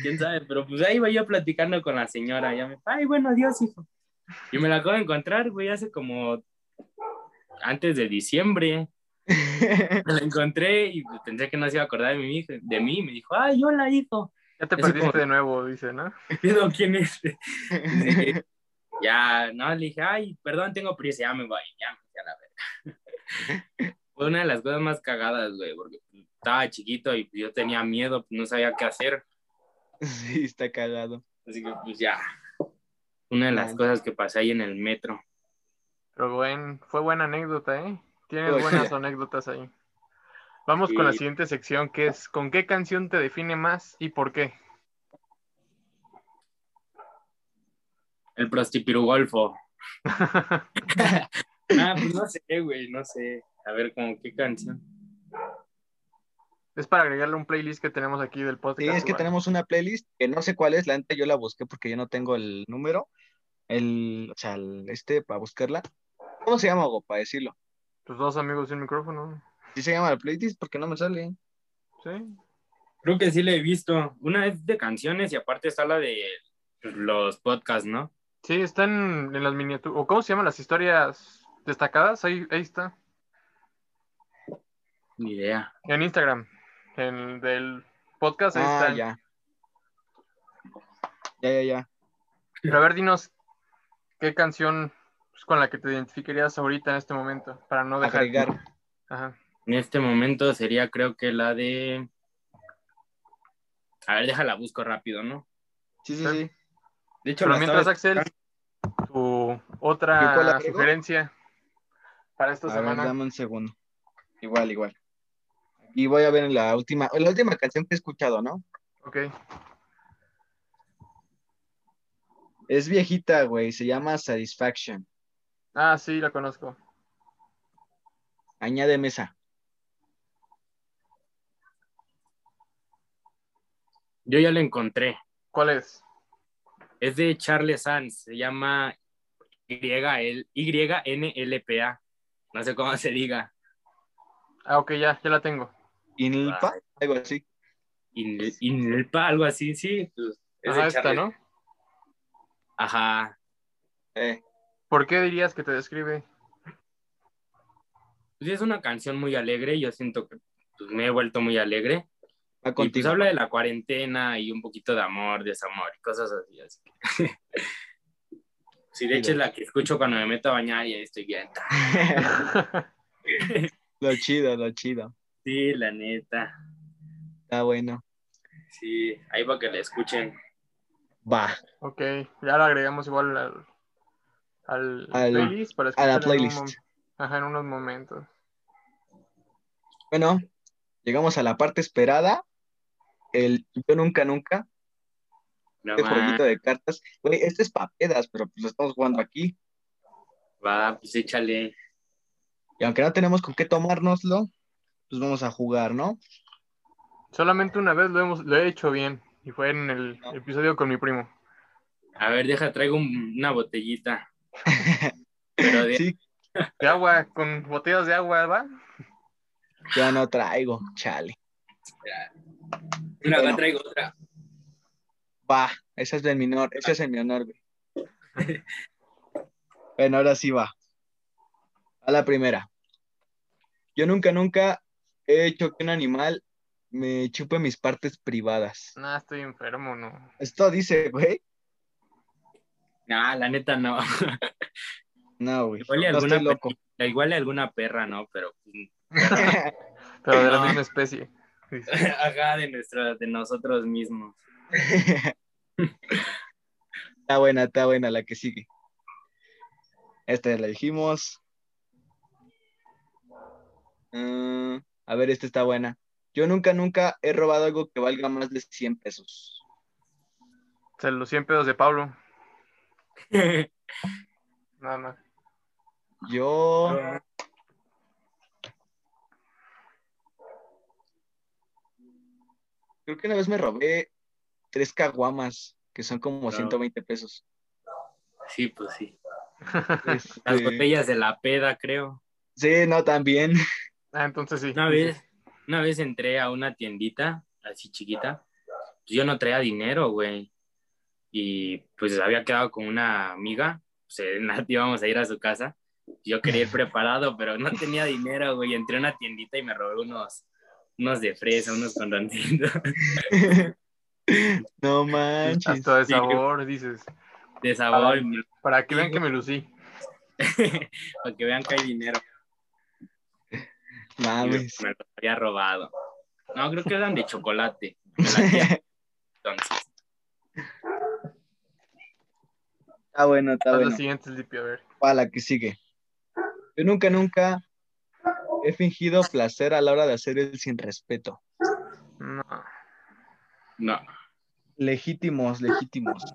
quién sabe, pero pues ahí iba yo platicando con la señora, ya me, ay, bueno, adiós, hijo. Y me la acabo de encontrar, güey, hace como antes de diciembre. Me la encontré y pues, pensé que no se iba a acordar de mí, de mí. Me dijo, ay, hola, hijo. Ya te Eso perdiste como- de nuevo, dice, ¿no? Pido quién es. Ya, no, le dije, ay, perdón, tengo prisa, ya me voy, ya me fui a la verga. Fue una de las cosas más cagadas, güey, porque estaba chiquito y yo tenía miedo, pues, no sabía qué hacer. Sí, está cagado. Así que, pues ya. Una de las cosas que pasé ahí en el metro. Pero buen, fue buena anécdota, ¿eh? Tienes Uy. buenas anécdotas ahí. Vamos con la siguiente sección, que es ¿con qué canción te define más y por qué? El prostipirugolfo. ah, pues no sé, güey, no sé. A ver, como qué canción. Es para agregarle un playlist que tenemos aquí del podcast. Sí, es que igual. tenemos una playlist que no sé cuál es, la neta yo la busqué porque yo no tengo el número, el, o sea, el, este, para buscarla. ¿Cómo se llama, Hugo, para decirlo? Tus dos amigos sin micrófono. Sí se llama la playlist porque no me sale. Sí. Creo que sí la he visto. Una es de canciones y aparte está la de los podcasts, ¿no? Sí, están en las miniaturas. ¿O cómo se llaman las historias destacadas? Ahí, ahí está. Ni idea. En Instagram. En el del podcast ahí Ah, están. ya. Ya, ya, ya. Pero a ver, dinos qué canción es con la que te identificarías ahorita en este momento, para no dejar. Agregar. Ajá. En este momento sería creo que la de... A ver, déjala, busco rápido, ¿no? Sí, sí, Sí. sí. De hecho, Pero mientras, Axel, tu ¿Yo cuál otra sugerencia para esta A ver, semana. dame un segundo. Igual, igual. Y voy a ver la última, la última canción que he escuchado, ¿no? Ok. Es viejita, güey. Se llama Satisfaction. Ah, sí, la conozco. Añade mesa. Yo ya la encontré. ¿Cuál es? Es de Charles Sanz, se llama YNLPA. No sé cómo se diga. Ah, ok, ya, ya la tengo. Inilpa, algo así. In- Inelpa, algo así, sí. pues, es Ajá, esta, ¿no? Ajá. Eh, ¿Por qué dirías que te describe? Pues es una canción muy alegre. Yo siento que pues, me he vuelto muy alegre. va Y pues habla de la cuarentena y un poquito de amor, desamor y cosas así. así que- Sí, de hecho es la que escucho cuando me meto a bañar y ahí estoy bien. lo chido, lo chido. Sí, la neta. Está bueno. Sí, ahí para que la escuchen. Va. ok, ya la agregamos igual al, al, Al- playlist para a la en un Ajá, en unos momentos. Bueno, llegamos a la parte esperada. El Yo Nunca Nunca, No este jueguito de cartas. Güey, este es papedas, pero pues lo estamos jugando aquí. Va, pues échale. Y aunque no tenemos con qué tomárnoslo, pues vamos a jugar, ¿no? Solamente una vez lo, hemos, lo he hecho bien y fue en el No. episodio con mi primo. A ver, deja, traigo un- una botellita. Pero de, Sí, De agua, con botellas de agua, ¿va? ya no traigo, chale. Acá Bueno. traigo otra. Va, esa es de mi honor, esa es en mi honor, güey. Bueno, ahora sí va. A la primera. Yo nunca, nunca he hecho que un animal me chupe mis partes privadas. Nah, estoy enfermo, ¿no? Esto dice, güey. No, la neta no. No, güey. Igual y No alguna, estoy loco. igual y alguna perra, ¿no? Pero pues, Pero de la misma especie. Acá de nuestra, de nosotros mismos. Está buena, está buena la que sigue. Esta ya la dijimos. Mm, a ver, esta está buena. Yo nunca, nunca he robado algo que valga más de 100 pesos. O sea, los 100 pedos de Pablo. No, no. Yo, creo que una vez me robé tres caguamas, que son como No. 120 pesos. Sí, pues sí. Este, Las botellas de la peda, creo. sí, no, también. Ah, entonces sí. Una vez, una vez entré a una tiendita así chiquita. Pues yo no traía dinero, güey. Y pues había quedado con una amiga. Pues la- íbamos a ir a su casa. Yo quería ir preparado, pero no tenía dinero, güey. Entré a una tiendita y me robé unos, unos de fresa, unos con rancito. No manches. Hasta de Sí, sabor, dices. de sabor, y- Para que vean que me lucí. para que vean que hay dinero. Me, Mames. me los había robado. No, creo que eran de chocolate. Entonces, Está bueno, está bueno. la siguiente, Sleepy, a ver. Para la que sigue. Yo nunca, nunca he fingido placer a la hora de hacer el sin respeto. No. no. Legítimos, legítimos.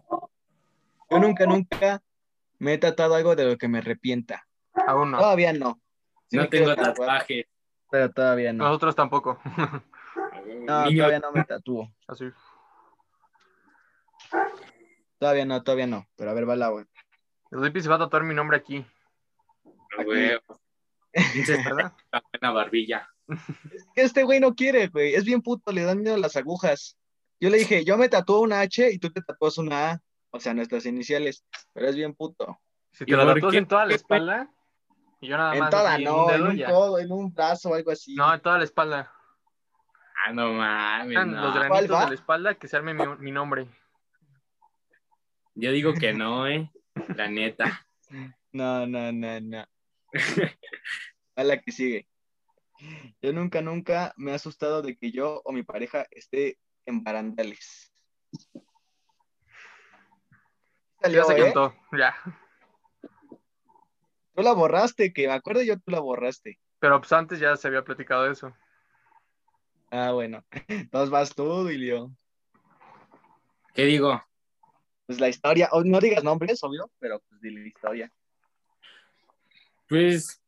Yo nunca, nunca me he tratado algo de lo que me arrepienta. Aún no. Todavía no. Sí no tengo tatuar, tatuaje. Pero todavía no. Nosotros tampoco. No, Niño, todavía no me tatúo. Así. Todavía no, todavía no. Pero a ver, va la buena. Sleepy se va a tatuar mi nombre aquí. Pinches ¿verdad? una barbilla. Este güey no quiere, güey. Es bien puto, le dan miedo las agujas. Yo le dije, yo me tatúo una H y tú te tatúas una A. O sea, nuestras iniciales. Pero es bien puto. Si ¿Y te lo tatúas en toda la espalda, y yo nada En más. toda, así, no, un en un ya. codo, en un brazo o algo así. No, en toda la espalda. Ah, no mames. No. Los ¿Cuál granitos de la espalda que se arme mi, mi nombre. Yo digo que no, eh. La neta. No, no, no, no. A la que sigue. Yo nunca, nunca me he asustado de que yo o mi pareja esté en barandales. Ya se ¿eh? cantó, ya. Tú la borraste, que me acuerdo yo, tú la borraste. Pero pues antes ya se había platicado eso. Ah, bueno. Entonces vas tú, Dilio. ¿Qué digo? Pues la historia, o no digas nombres, obvio, pero pues dile la historia. Pues,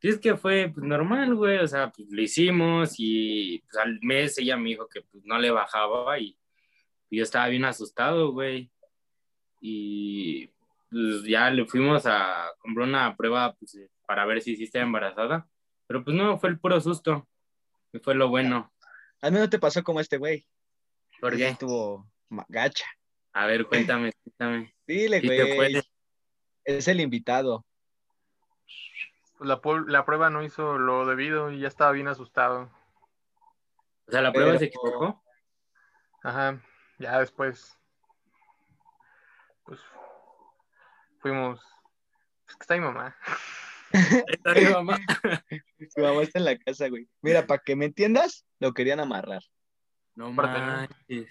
es que fue pues, normal, güey, o sea, pues lo hicimos y pues, al mes ella me dijo que pues, no le bajaba y, y yo estaba bien asustado, güey. Y pues ya le fuimos a comprar una prueba pues, para ver si sí estaba embarazada, pero pues no, fue el puro susto, y fue lo bueno. Al menos te pasó como este güey. ¿Por Ese qué? Estuvo gacha. A ver, cuéntame, cuéntame. Dile, Sí güey. Es el invitado. Pues la, la prueba no hizo lo debido y ya estaba bien asustado. O sea, la prueba Pero- se equivocó. Ajá, ya después. Pues fuimos. Es que está mi mamá. Está mi mamá. Su mamá está en la casa, güey. Mira, para que me entiendas, lo querían amarrar. No manches.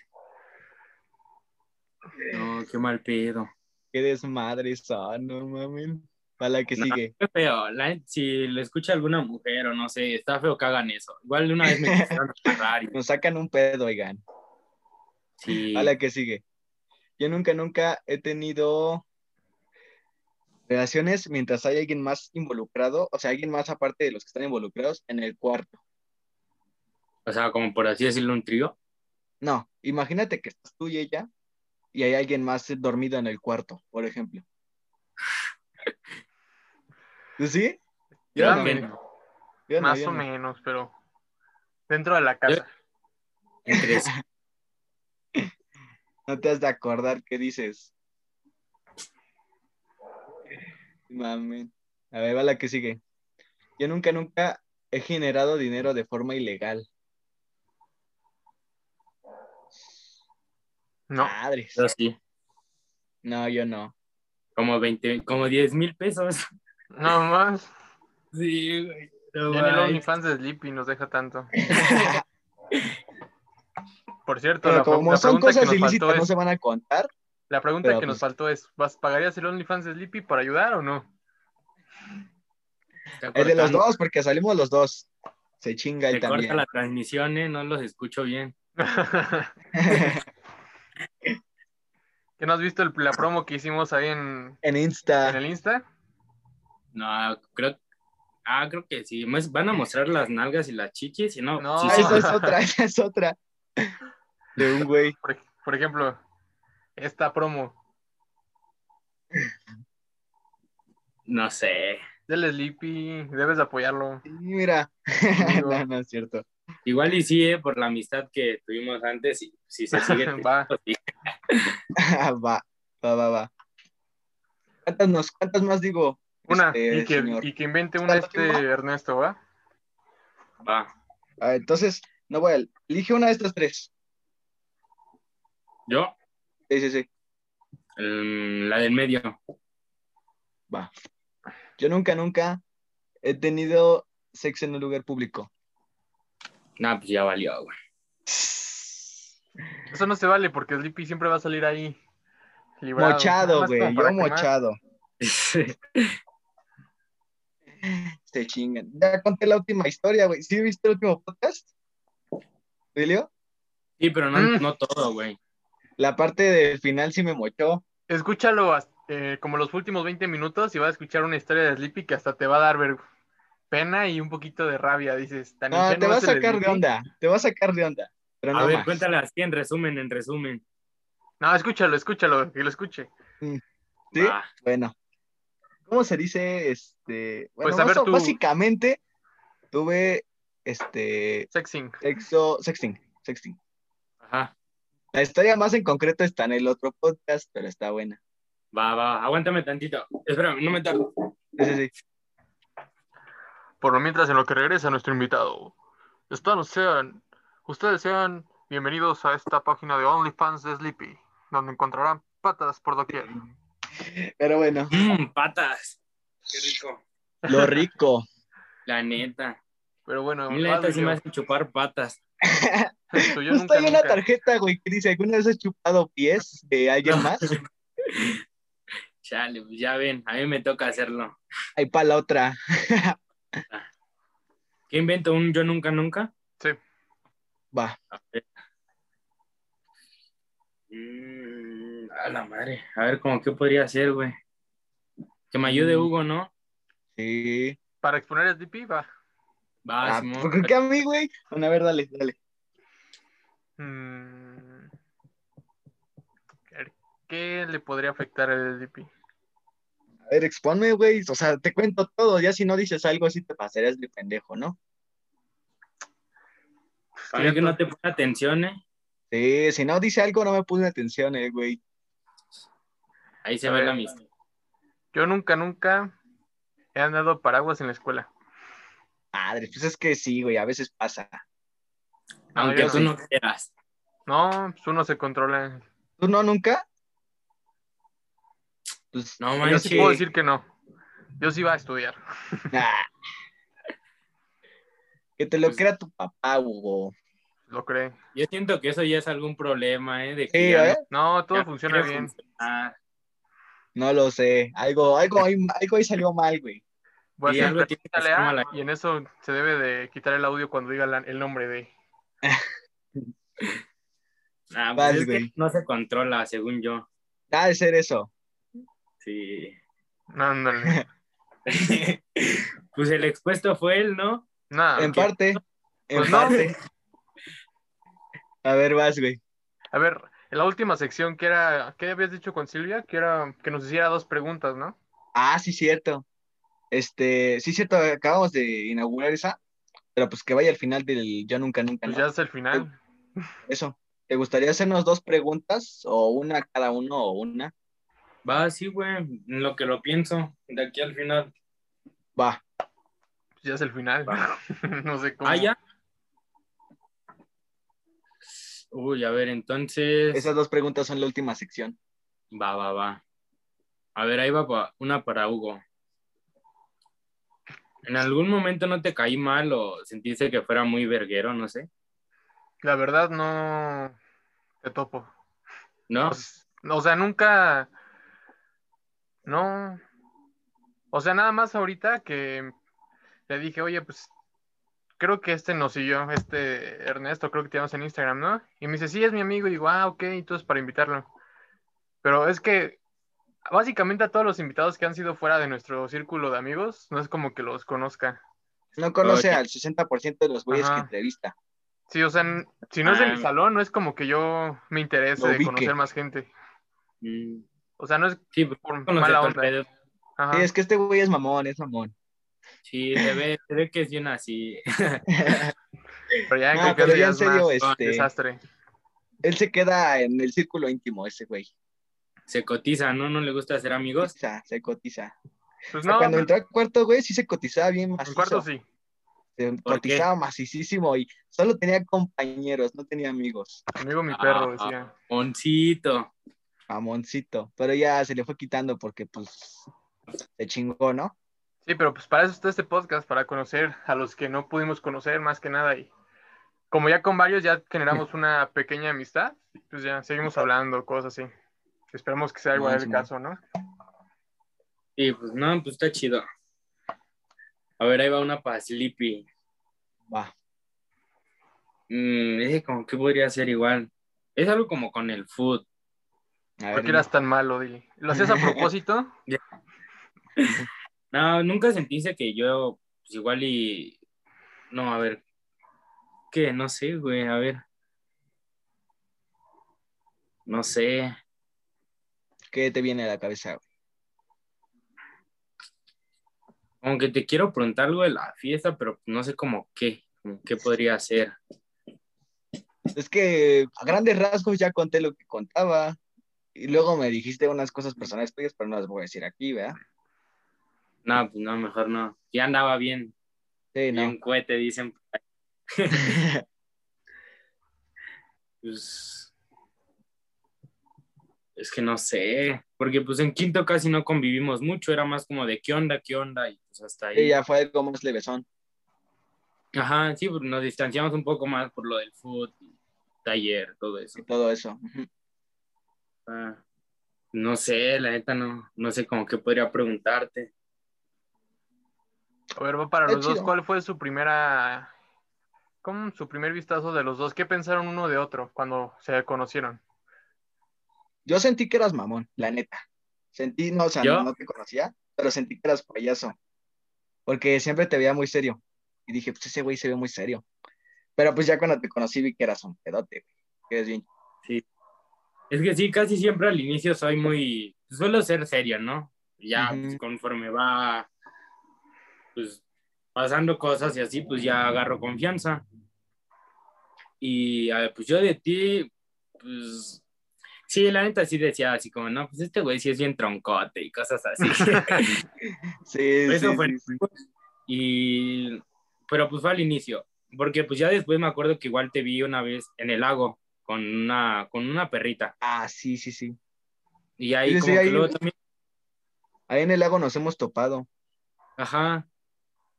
No, qué mal pedo. Qué desmadre son, no mames. Para la que No, sigue. Qué feo. La- si le escucha alguna mujer o no sé, está feo que hagan eso. Igual de una vez me quisieron agarrar y Nos sacan un pedo, oigan. sí. A la que sigue. Yo nunca, nunca he tenido relaciones mientras hay alguien más involucrado, o sea, alguien más aparte de los que están involucrados en el cuarto. O sea, como por así decirlo, un trío. No, imagínate que estás tú y ella y hay alguien más dormido en el cuarto, por ejemplo. ¿Tú sí? Yo no. yo Más yo o no. menos, pero dentro de la casa. Entre sí. No te has de acordar qué dices. Mamen. A ver, va la que sigue. Yo nunca, nunca he generado dinero de forma ilegal. No, Madres. Yo sí. No, yo no. Como 20, como 10 mil pesos. no más. Sí, güey. No Ya ni el. OnlyFans de Sleepy nos deja tanto. Por cierto, Pero la, como la son pregunta que cosas nos ilícitas, faltó no se van a contar. La pregunta pero que nos pues- faltó es, ¿vas, ¿pagarías el OnlyFans de Sleepy para ayudar o no? El de los dos, porque salimos los dos. Se chinga él Se corta también. la transmisión, ¿eh? No los escucho bien. ¿Que no has visto el- la promo que hicimos ahí en, en en Insta. el Insta? No, creo. Ah, creo que sí. Van a mostrar las nalgas y las chichis y no. No. sí, Ah, sí. esa es otra, esa es otra. De un güey. Por ejemplo, esta promo No sé. del Sleepy, debes de apoyarlo. Sí, mira. No, no es cierto. Igual y sí, ¿eh? por la amistad que tuvimos antes, y si se sigue. Va. va, va, va, va. ¿Cuántas, nos, cuántas más digo? Una, Este, y, que, señor? y que invente ¿Está una este? Ernesto, ¿va? Va. A ver, entonces, no voy a. Elige una de estas tres. Yo, Sí, sí, sí. la del medio. Va. Yo nunca, nunca he tenido sexo en un lugar público. Nah, pues ya valió, güey. Eso no se vale porque Sleepy siempre va a salir ahí. librado. Mochado, güey. Yo mochado. Se chingan. Ya conté la última historia, güey. ¿Sí viste el último podcast? ¿Julio? sí, pero no, Mm. no todo, güey. La parte del final sí me mochó. Escúchalo eh, como los últimos 20 minutos y vas a escuchar una historia de Sleepy que hasta te va a dar ver- pena y un poquito de rabia. Dices, tan No, te va a sacar de onda. Te va a sacar de onda. Pero A no ver, más. cuéntale así en resumen, en resumen. No, escúchalo, escúchalo, que lo escuche. ¿Sí? Va. Bueno. ¿Cómo se dice? Este. Bueno, Pues, a ver, tú- básicamente tuve este Sexing. sexo, sexting, sexting. Ajá. La historia más en concreto está en el otro podcast, pero está buena. Va, va, aguántame tantito. Espera, no me tardo. Sí, sí, sí. Por lo mientras, en lo que regresa nuestro invitado. Están, sean, ustedes sean bienvenidos a esta página de OnlyFans de Sleepy, donde encontrarán patas por doquier. Pero bueno, Mmm, patas. Qué rico. lo rico. La neta. Pero bueno, la neta sí me hace chupar patas. Justo nunca, hay una nunca. tarjeta, güey, que dice, ¿alguna vez has chupado pies de alguien No. más? Chale, pues ya ven, a mí me toca hacerlo. Ahí para la otra. ¿Qué invento? ¿Un yo nunca, nunca? Sí. Va. A ver. Mm, a la madre. A ver, ¿cómo qué podría ser, güey? Que me ayude Mm. Hugo, ¿no? Sí. Para exponer el DP, va. Va, Ah, Simón. pues creo que a mí, güey. Bueno, a ver, dale, dale. Mm. ¿Qué le podría afectar al DP? A ver, expónme, güey. O sea, te cuento todo. Ya si no dices algo, así te pasarías de pendejo, ¿no? Para mí que no te pone atención, ¿eh? Sí, si no dice algo, no me puse atención, eh, güey. Ahí se A ve ver. la amistad. Yo nunca, nunca he andado paraguas en la escuela. Madre, pues es que sí, güey, a veces pasa. Aunque tú no. no quieras. No, pues uno se controla. ¿Tú no, nunca? Pues, No Yo sí puedo decir que no. Yo sí iba a estudiar. ah. Que te lo Pues- crea tu papá, Hugo. Lo cree. Yo siento que eso ya es algún problema, ¿eh? De que Sí, ya ¿eh? No, no- todo ya funciona bien. funcionar. No lo sé. Algo, algo, ahí, algo ahí salió mal, güey. Voy a hacer tiene que a- y en eso se debe de quitar el audio cuando diga la- el nombre de. Ah, pues Vas, es que güey. no se controla, según yo. Ha de ser eso. Sí. No, ándale. pues el expuesto fue él, ¿no? Nada. en parte. En Pues no. parte. A ver, vas, güey. A ver, en la última sección que era, ¿qué habías dicho con Silvia? Que era que nos hiciera dos preguntas, ¿no? Ah, sí, cierto. Este, sí, cierto, acabamos de inaugurar esa, pero pues que vaya al final del Yo Nunca Nunca, Pues ¿no? ya es el final. Eso. ¿Te gustaría hacernos dos preguntas o una cada uno o una? Va, sí, güey. Lo que lo pienso, de aquí al final. Va. Pues ya es el final. no sé cómo. Ah, ya. Uy, a ver, entonces. Esas dos preguntas son la última sección. Va, va, va. A ver, ahí va una para Hugo. ¿En algún momento no te caí mal o sentiste que fuera muy verguero, no sé? La verdad no te topo. ¿No? O, sea, nunca. No. O sea, nada más ahorita que le dije, oye, pues creo que este nos siguió, este Ernesto, creo que te llamas en Instagram, ¿no? Y me dice, sí, es mi amigo. Y digo, ah, ok, entonces para invitarlo. Pero es que básicamente a todos los invitados que han sido fuera de nuestro círculo de amigos, no es como que los conozca. No conoce Oye. al 60% de los güeyes que entrevista. Sí, o sea, si no es de Ah. mi salón, no es como que yo me interese de conocer más gente. Mm, O sea, no es Sí, pues, por mala onda. Ajá. Sí, es que este güey es mamón, es mamón. Sí, se ve, se ve que es bien así. Pero ya en No, pero ya en es serio, más este- desastre. Él se queda en el círculo íntimo, ese güey. Se cotiza, ¿no? ¿No le gusta hacer amigos? Cotiza, se cotiza. Pues no, cuando no, entró al cuarto, güey, sí se cotizaba bien en macizo. cuarto sí. Se ¿Por cotizaba macicísimo y solo tenía compañeros, no tenía amigos. Amigo mi Ah, perro, decía. Oncito. Mamoncito. Pero ya se le fue quitando porque, pues, se chingó, ¿no? Sí, pero pues para eso está este podcast, para conocer a los que no pudimos conocer más que nada. Y como ya con varios ya generamos una pequeña amistad, pues ya seguimos hablando, cosas así. Esperemos que sea igual el Buenísimo. caso, ¿no? Y pues no, pues está chido. A ver, ahí va una para Sleepy. Va. Mm, ese como que podría ser igual. Es algo como con el food. A ver, ¿Por qué eras tan malo, dile? ¿Lo hacías a propósito? No, nunca sentiste que yo, pues igual y. No, a ver. ¿Qué? No sé, güey, a ver. No sé. ¿Qué te viene a la cabeza? Aunque te quiero preguntar algo de la fiesta, pero no sé como qué. qué podría ser. Es que a grandes rasgos ya conté lo que contaba. Y luego me dijiste unas cosas personales tuyas, pero no las voy a decir aquí, ¿verdad? No, pues no, mejor no. Ya andaba bien. Sí, no. Bien cohete, dicen. Pues. Es que no sé. Porque pues en quinto casi no convivimos mucho. Era más como de qué onda, qué onda. Y pues hasta ahí. Sí, ya fue algo más levesón. Ajá, sí, pues, nos distanciamos un poco más por lo del fútbol, taller, todo eso. Y todo eso. Ah, no sé, la neta no, no sé cómo que podría preguntarte. A ver, va para los dos. ¿Cuál fue su primera, cómo su primer vistazo de los dos? ¿Qué pensaron uno de otro cuando se conocieron? Yo sentí que eras mamón, la neta. Sentí, no, o sea, no, no te conocía, pero sentí que eras payaso. Porque siempre te veía muy serio. Y dije, pues ese güey se ve muy serio. Pero pues ya cuando te conocí vi que eras un pedote. Que eres bien. Es que sí, casi siempre al inicio soy muy, suelo ser serio, ¿no? Ya pues, conforme va, pues, pasando cosas y así, pues ya agarro confianza. Y pues yo de ti, pues, sí, la neta sí decía así como, no, pues este güey sí es bien troncote y cosas así. Sí, Eso sí, fue- sí, sí. Y, pero pues fue al inicio, porque pues ya después me acuerdo que igual te vi una vez en el lago con una, con una perrita. Ah, sí, sí, sí. Y ahí como que ahí- luego también, Ahí en el lago nos hemos topado. ajá,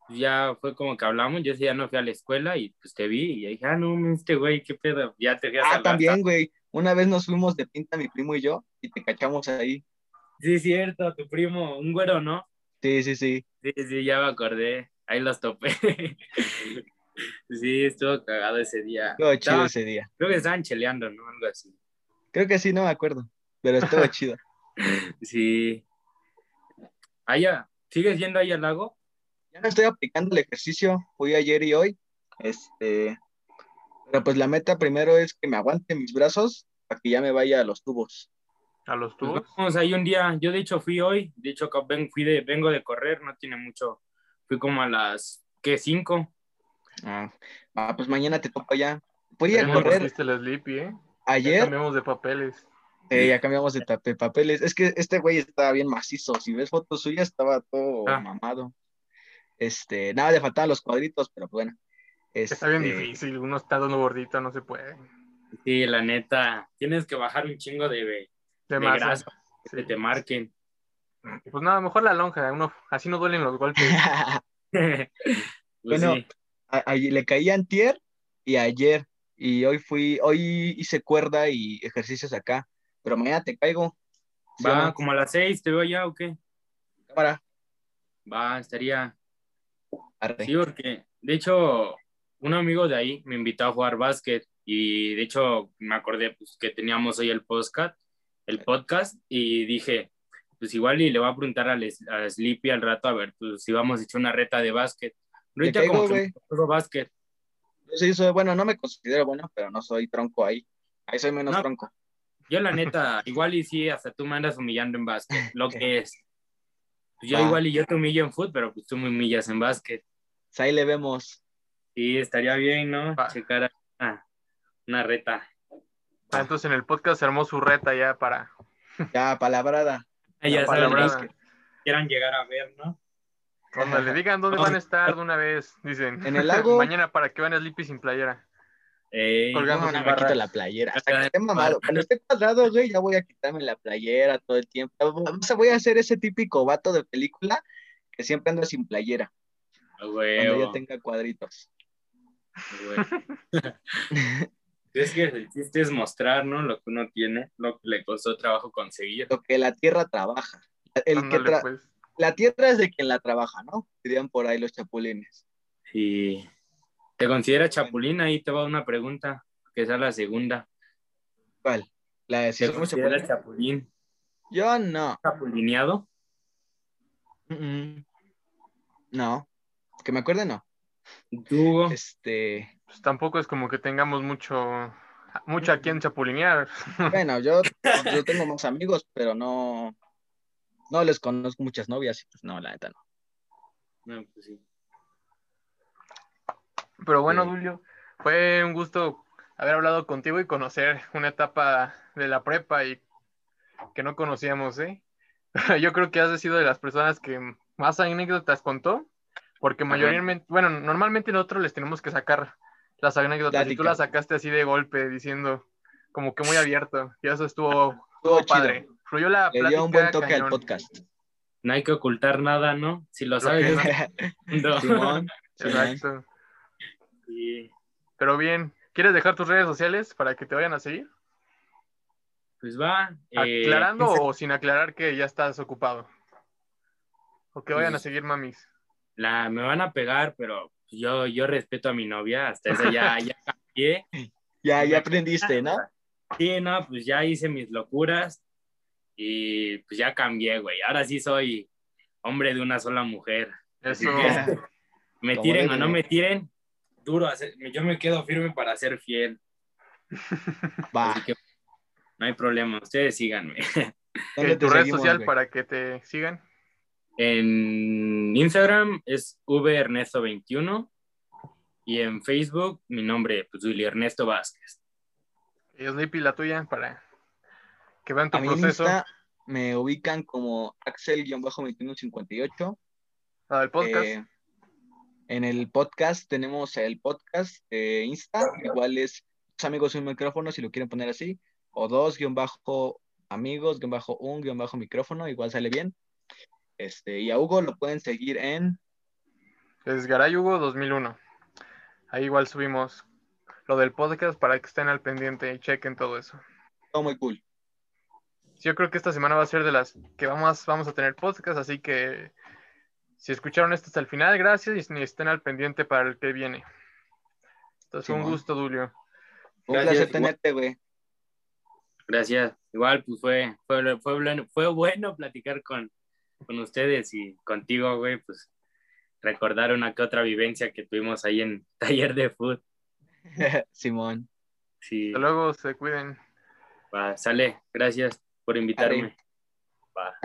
ya fue como que hablamos, yo ese día no fui a la escuela y pues te vi y ya dije, ah, no, este güey, qué pedo, ya te fui a Ah, también, güey. Una vez nos fuimos de pinta mi primo y yo y te cachamos ahí. Sí, es cierto, tu primo, un güero, ¿no? Sí, sí, sí. Sí, sí, ya me acordé, ahí los topé. sí, estuvo cagado ese día. Estuvo chido ese día. Creo que estaban cheleando, ¿no? Algo así. Creo que sí, no me acuerdo. Pero estuvo chido. Sí. Allá, ¿sigues yendo ahí al lago? Ya no estoy aplicando el ejercicio. Fui ayer y hoy. Este. Pero pues la meta primero es que me aguante mis brazos para que ya me vaya a los tubos. ¿A los Pues tubos? vamos ahí un día. Yo de hecho fui hoy. De hecho fui de, vengo de correr, no tiene mucho. Fui como a las, ¿qué? Cinco. Ah, ah, pues mañana te topo ya. Fui a Ya correr el Sleepy, ¿eh? Ya ayer. cambiamos de papeles. Eh, ya cambiamos de tape- papeles. Es que este güey estaba bien macizo. Si ves fotos suyas, estaba todo Ah. mamado. Este, nada, le faltaban los cuadritos, pero bueno. Está bien Este, difícil, uno está dando gordito, no se puede. Sí, la neta. Tienes que bajar un chingo de, de grasa Sí. que te marquen. Pues nada, mejor la lonja, uno, así no duelen los golpes. Pues Bueno, sí. a- a- le caí antier y ayer. Y hoy fui, hoy hice cuerda y ejercicios acá. Pero mañana te caigo. ¿Sí o Va no? como a las seis, ¿te veo ya o qué? Cámara. Va, estaría. Arre. Sí, porque de hecho, un amigo de ahí me invitó a jugar básquet y de hecho me acordé pues, que teníamos hoy el podcast, el podcast y dije, pues igual y le voy a preguntar a, Les- a Sleepy al rato a ver pues, si vamos a echar una reta de básquet. Ahorita caigo, como que juego básquet. Yo sí soy, bueno, no me considero bueno, pero no soy tronco ahí. Ahí soy menos No. tronco. Yo la neta, igual y sí, hasta tú me andas humillando en básquet, lo que es. Pues yo igual y yo te humillo en fútbol, pero pues tú me humillas en básquet. Ahí le vemos. Sí, estaría bien, ¿no? Va. Checar ah, una reta. Ah, Entonces en el podcast se armó su reta ya para Ya, palabrada. Ya palabrada. que quieran llegar a ver, ¿no? Cuando le digan dónde van a estar de una vez, dicen. En el lago. Mañana para que van a Sleepy sin playera. Eh, Colgando No, me quito la playera. Hasta que esté mamado. Cuando esté cuadrado, güey, ya voy a quitarme la playera todo el tiempo. O sea, voy a ser ese típico vato de película que siempre anda sin playera. Cuando ya tenga cuadritos. es que el chiste es mostrar, ¿no? Lo que uno tiene, lo que le costó trabajo conseguir. Lo que la tierra trabaja. El que tra- pues. La tierra es de quien la trabaja, ¿no? Dirían por ahí los chapulines. Y te considera chapulín, ahí te va una pregunta, que esa es la segunda. ¿Cuál? La de si ¿Te consideras chapulín? Yo no. ¿Chapulineado? Mm, mm. No. Que me acuerde, no. ¿Tú, Hugo? Este. Pues tampoco es como que tengamos mucho, mucho a quien chapulinear. Bueno, yo, yo tengo más amigos, pero no. No les conozco muchas novias. y Pues no, la neta no. No, pues sí. Pero bueno, Sí. Julio, fue un gusto haber hablado contigo y conocer una etapa de la prepa y que no conocíamos, ¿eh? Yo creo que has sido de las personas que más anécdotas contó, porque Ajá. mayormente, bueno, normalmente nosotros les tenemos que sacar las anécdotas y tú las sacaste así de golpe, diciendo como que muy abierto, y eso estuvo, Estuvo estuvo chido. padre. Fluyó la Le dio un buen toque al podcast. No hay que ocultar nada, ¿no? Si lo sabes, no. Simón. Exacto. Sí. Pero bien, ¿quieres dejar tus redes sociales para que te vayan a seguir? Pues va. eh, ¿Aclarando o sin aclarar que ya estás ocupado? O que vayan a Pues- seguir mamis. La, me van a pegar, pero yo, yo respeto a mi novia, hasta eso ya, ya cambié. Ya, ya aprendiste, ¿no? Sí, no, pues ya hice mis locuras y pues ya cambié, güey. Ahora sí soy hombre de una sola mujer. Eso. que me tiren o no me tiren, duro, hacer- yo me quedo firme para ser fiel. Va. Así que no hay problema, ustedes síganme. ¿Dónde Eh, tu red seguimos, social güey? para que te sigan. En Instagram es vernesto21 y en Facebook mi nombre, pues Willy Ernesto Vázquez. Y Sleepy, la tuya, para que vean tu A mí en proceso. Insta me ubican como Axel-2158. Ah, el podcast. Eh, en el podcast tenemos el podcast de Insta, igual es dos amigos y un micrófono, si lo quieren poner así, o dos guion bajo amigos, guion bajo un guion bajo micrófono, igual sale bien. Este, y a Hugo lo pueden seguir en Es Garay Hugo 2001. Ahí igual subimos lo del podcast para que estén al pendiente y chequen todo eso. todo muy cool. Sí, yo creo que esta semana va a ser de las que vamos, vamos a tener podcast, así que si escucharon esto hasta el final, gracias y estén al pendiente para el que viene. Entonces, un gusto, Dulio. Un Gracias, placer tenerte, güey. Gracias. Igual, pues fue, fue, fue, bueno- fue bueno platicar con, con ustedes y contigo, güey, pues recordar una que otra vivencia que tuvimos ahí en taller de food. Simón. Sí, Hasta luego, se cuiden. va, sale. Gracias por invitarme. Va.